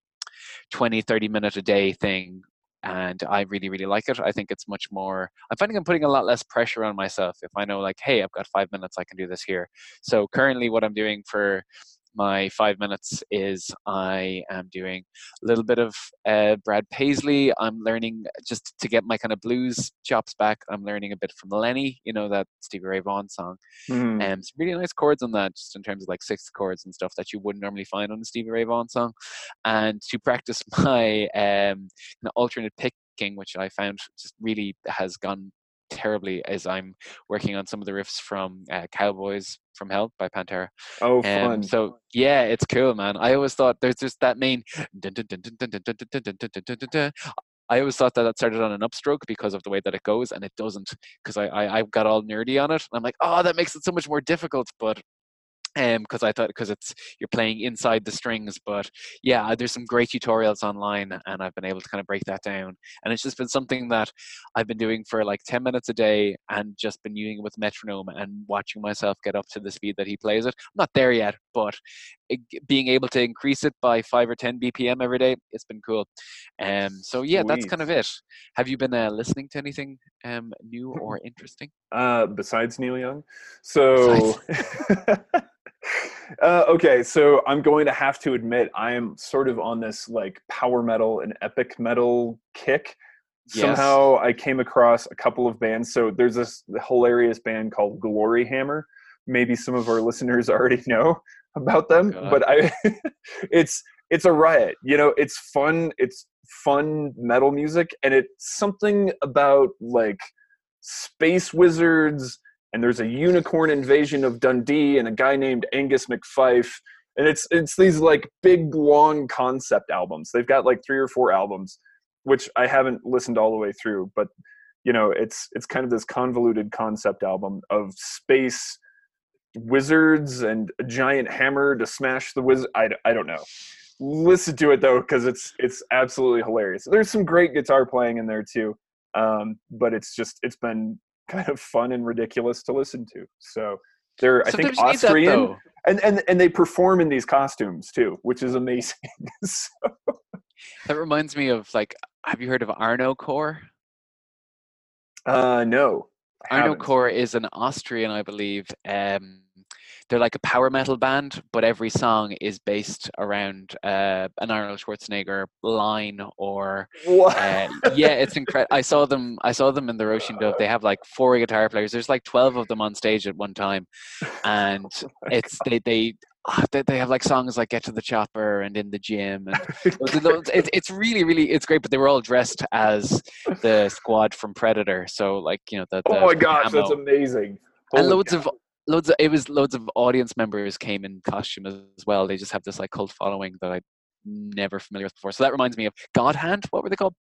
20 30 minute a day thing and i really really like it. I think it's much more i'm finding i'm putting a lot less pressure on myself if i know like hey i've got five minutes i can do this here. So currently what i'm doing for my five minutes is I am doing a little bit of uh, Brad Paisley. I'm learning just to get my kind of blues chops back. I'm learning a bit from Lenny, you know, that Stevie Ray Vaughan song. Hmm. And some really nice chords on that, just in terms of like sixth chords and stuff that you wouldn't normally find on a Stevie Ray Vaughan song. And to practice my um, alternate picking, which I found just really has gone terribly is I'm working on some of the riffs from uh, Cowboys from Hell by Pantera. Oh, fun! Um, so yeah, it's cool, man. I always thought there's just that main. I always thought that that started on an upstroke because of the way that it goes, and it doesn't. Because I, I I got all nerdy on it, and I'm like, oh, that makes it so much more difficult. But um, because I thought because it's you're playing inside the strings, but yeah, there's some great tutorials online, and I've been able to kind of break that down. And it's just been something that I've been doing for like 10 minutes a day and just been using it with metronome and watching myself get up to the speed that he plays it. I'm not there yet, but it, being able to increase it by 5 or 10 BPM every day, it's been cool. Um, so yeah, that's kind of it. Have you been uh, listening to anything um, new or interesting? uh, besides Neil Young. So, uh, okay, so I'm going to have to admit I am sort of on this like power metal and epic metal kick. Yes. Somehow I came across a couple of bands. So there's this hilarious band called Gloryhammer. Maybe some of our listeners already know about them, God. but I, it's it's a riot. You know, it's fun. It's fun metal music, and it's something about like space wizards and there's a unicorn invasion of Dundee and a guy named Angus McFife. And it's it's these like big long concept albums. They've got like three or four albums which I haven't listened all the way through but you know it's it's kind of this convoluted concept album of space wizards and a giant hammer to smash the wizard I, I don't know. Listen to it though because it's it's absolutely hilarious. There's some great guitar playing in there too um, but it's just it's been kind of fun and ridiculous to listen to. So they're I think Sometimes you need that, Austrian, and and and they perform in these costumes too, which is amazing. so, That reminds me of like, have you heard of Arnocorps? uh, no, Arno. Core is an Austrian, I believe. Um, they're like a power metal band, but every song is based around uh, an Arnold Schwarzenegger line or uh, yeah, it's incredible. I saw them. I saw them in the Róisín Dubh. They have like four guitar players. There's like twelve of them on stage at one time, and it's they they. ah, They, they have like songs like "Get to the Chopper" and "In the Gym," and loads of those- it's it's really really it's great. But they were all dressed as the squad from Predator, so like you know the, the oh my gosh, camo. that's amazing. and loads cow. of loads of it was loads of audience members came in costume as well. They just have this like cult following that I never familiar with before. So that reminds me of God Hand. What were they called?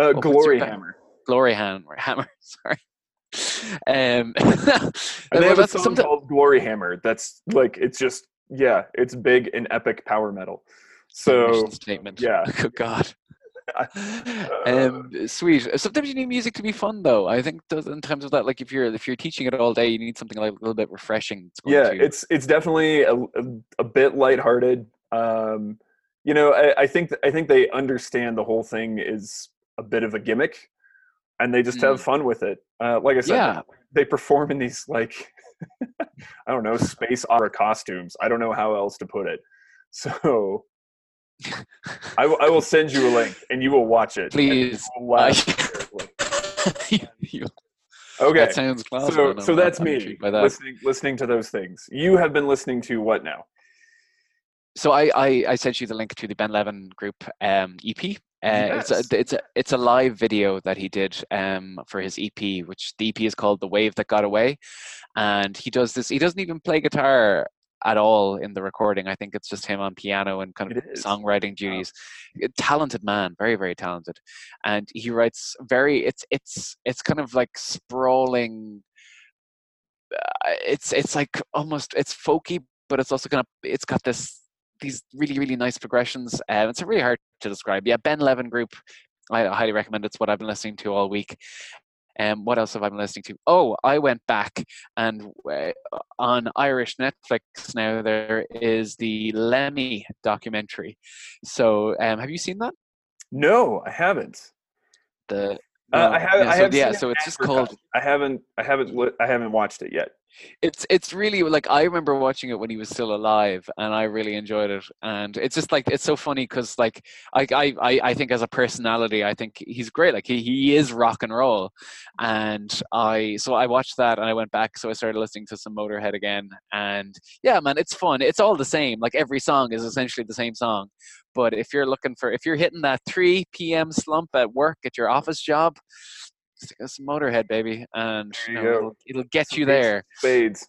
uh, your Gloryhammer. Glory Hand or Hammer. Sorry. Um, And they have a song something- called Gloryhammer. That's like it's just yeah, it's big and epic power metal. So statement. yeah. Good God. um, sweet. Sometimes you need music to be fun, though. I think in terms of that, like if you're if you're teaching it all day, you need something like a little bit refreshing. It's yeah to- it's it's definitely a, a, a bit lighthearted um you know, I, I think th- I think they understand the whole thing is a bit of a gimmick, and they just have Mm. fun with it. Uh, like I said, Yeah. they perform in these like I don't know space opera costumes. I don't know how else to put it. So I, will- send you a link, and you will watch it. Please. laugh You- Okay. That sounds class. so so that's me that. listening listening to those things. You have been listening to what now? So I, I, I sent you the link to the Ben Levin Group um, EP. Uh, It's a it's a it's a live video that he did um, for his EP, which the EP is called "The Wave That Got Away," and he does this. He doesn't even play guitar at all in the recording. I think it's just him on piano and kind of songwriting duties. A talented man, very very talented, and he writes very. It's it's it's kind of like sprawling. Uh, it's it's like almost it's folky, but it's also kind of it's got this these really really nice progressions. Um, it's really hard to describe. Yeah, Ben Levin Group. I highly recommend. It's what I've been listening to all week. Um, what else have I been listening to? Oh, I went back and uh, on Irish Netflix now there is the Lemmy documentary. So, um, have you seen that? No, I haven't. The Uh, no, I haven't. Yeah, so, have yeah, so it's just called. I haven't. I haven't. I haven't watched it yet. It's it's really like I remember watching it when he was still alive, and I really enjoyed it. And it's just like it's so funny because like I, I I think as a personality, I think he's great. Like he he is rock and roll, and I so I watched that and I went back. So I started listening to some Motorhead again, and yeah, man, it's fun. It's all the same. Like every song is essentially the same song. But if you're looking for if you're hitting that 3 p.m. slump at work at your office job. Some Motorhead, baby, and you know, it'll, it'll get you there. Spades.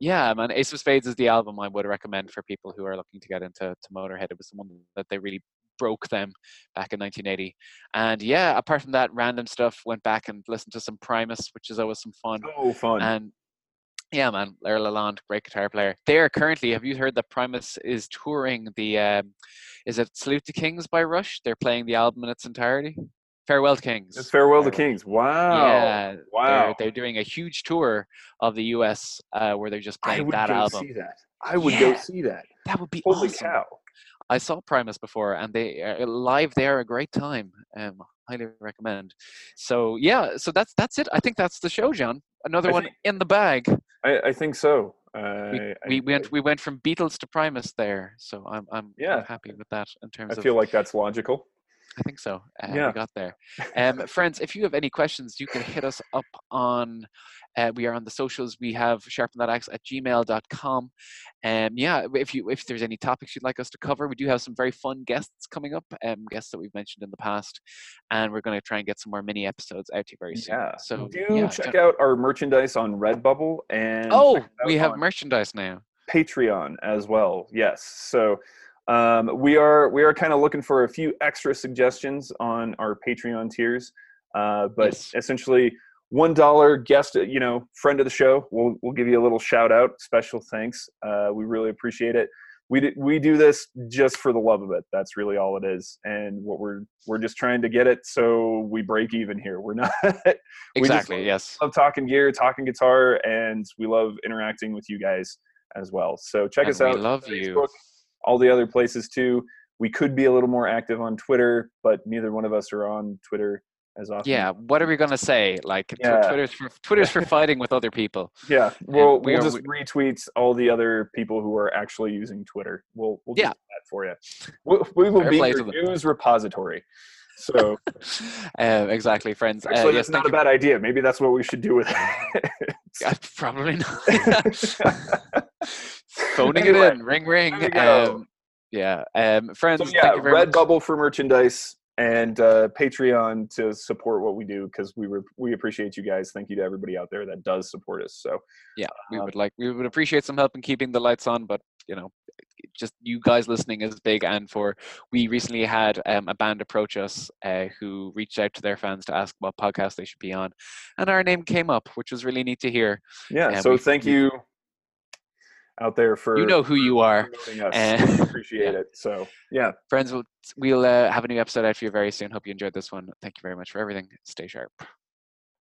Yeah, man. Ace of Spades is the album I would recommend for people who are looking to get into to Motorhead. It was the one that they really broke them back in 1980. And yeah, apart from that, random stuff. Went back and listened to some Primus, which is always some fun. So fun. And yeah, man, Larry LaLonde, great guitar player. They are currently. Have you heard that Primus is touring the? Um, is it Salute to Kings by Rush? They're playing the album in its entirety. Farewell to Kings. It's Farewell to Kings. Wow. Yeah, Wow. They're, they're doing a huge tour of the U.S. Uh, where they're just playing that album. I would go see that. I would go see that. That would be Holy awesome. cow. I saw Primus before, and they uh, live. They are a great time. Um, highly recommend. So yeah, so that's that's it. I think that's the show, John. Another I one think- in the bag. I, I think so. Uh, We, we I- went we went from Beatles to Primus there, so I'm I'm, Yeah. I'm happy with that in terms I of. feel like that's logical. I think so. Uh, Yeah. We got there. Um, friends, if you have any questions, you can hit us up on, uh, we are on the socials. We have sharpenthataxe at gmail.com. Um, yeah, if you if there's any topics you'd like us to cover, we do have some very fun guests coming up, um, guests that we've mentioned in the past. And we're going to try and get some more mini episodes out to you very soon. Yeah. So do yeah, check out our merchandise on Redbubble and Oh, we have merchandise now. Patreon as well. Yes. So um, we are we are kind of looking for a few extra suggestions on our Patreon tiers. Uh, but Yes. essentially, one dollar guest, uh, you know, friend of the show. We'll we'll give you a little shout out, special thanks. Uh, we really appreciate it. We do, we do this just for the love of it. That's really all it is, and what we're we're just trying to get it so we break even here. We're not. we Exactly, yes. love talking gear, talking guitar, and we love interacting with you guys as well. So check And us out. we love on you. All the other places too. We could be a little more active on Twitter, but neither one of us are on Twitter as often. Yeah, what are we going to say? Like, Yeah. Twitter's, for, Twitter's for fighting with other people. Yeah. We'll, we we'll are- just retweet all the other people who are actually using Twitter. We'll, we'll Yeah. do that for you. We, we will Fair be your news repository. So uh, exactly, friends. Uh, actually, yes, that's not a bad idea. Maybe that's what we should do with it. Uh, probably not. Phoning Anyway, it in, ring, ring. there we go. Um, yeah, um, friends. So yeah, thank you very much. Redbubble for merchandise and uh, Patreon to support what we do because we re- we appreciate you guys. Thank you to everybody out there that does support us. So Yeah, we um, would like we would appreciate some help in keeping the lights on, but you know, just you guys listening is big. And for we recently had um, a band approach us uh, who reached out to their fans to ask what podcast they should be on, and our name came up, which was really neat to hear. yeah, Yeah, so thank you out there for You know who you are. We appreciate it. So yeah, Friends, we'll, we'll uh, have a new episode out for you very soon. Hope you enjoyed this one. Thank you very much for everything. Stay sharp.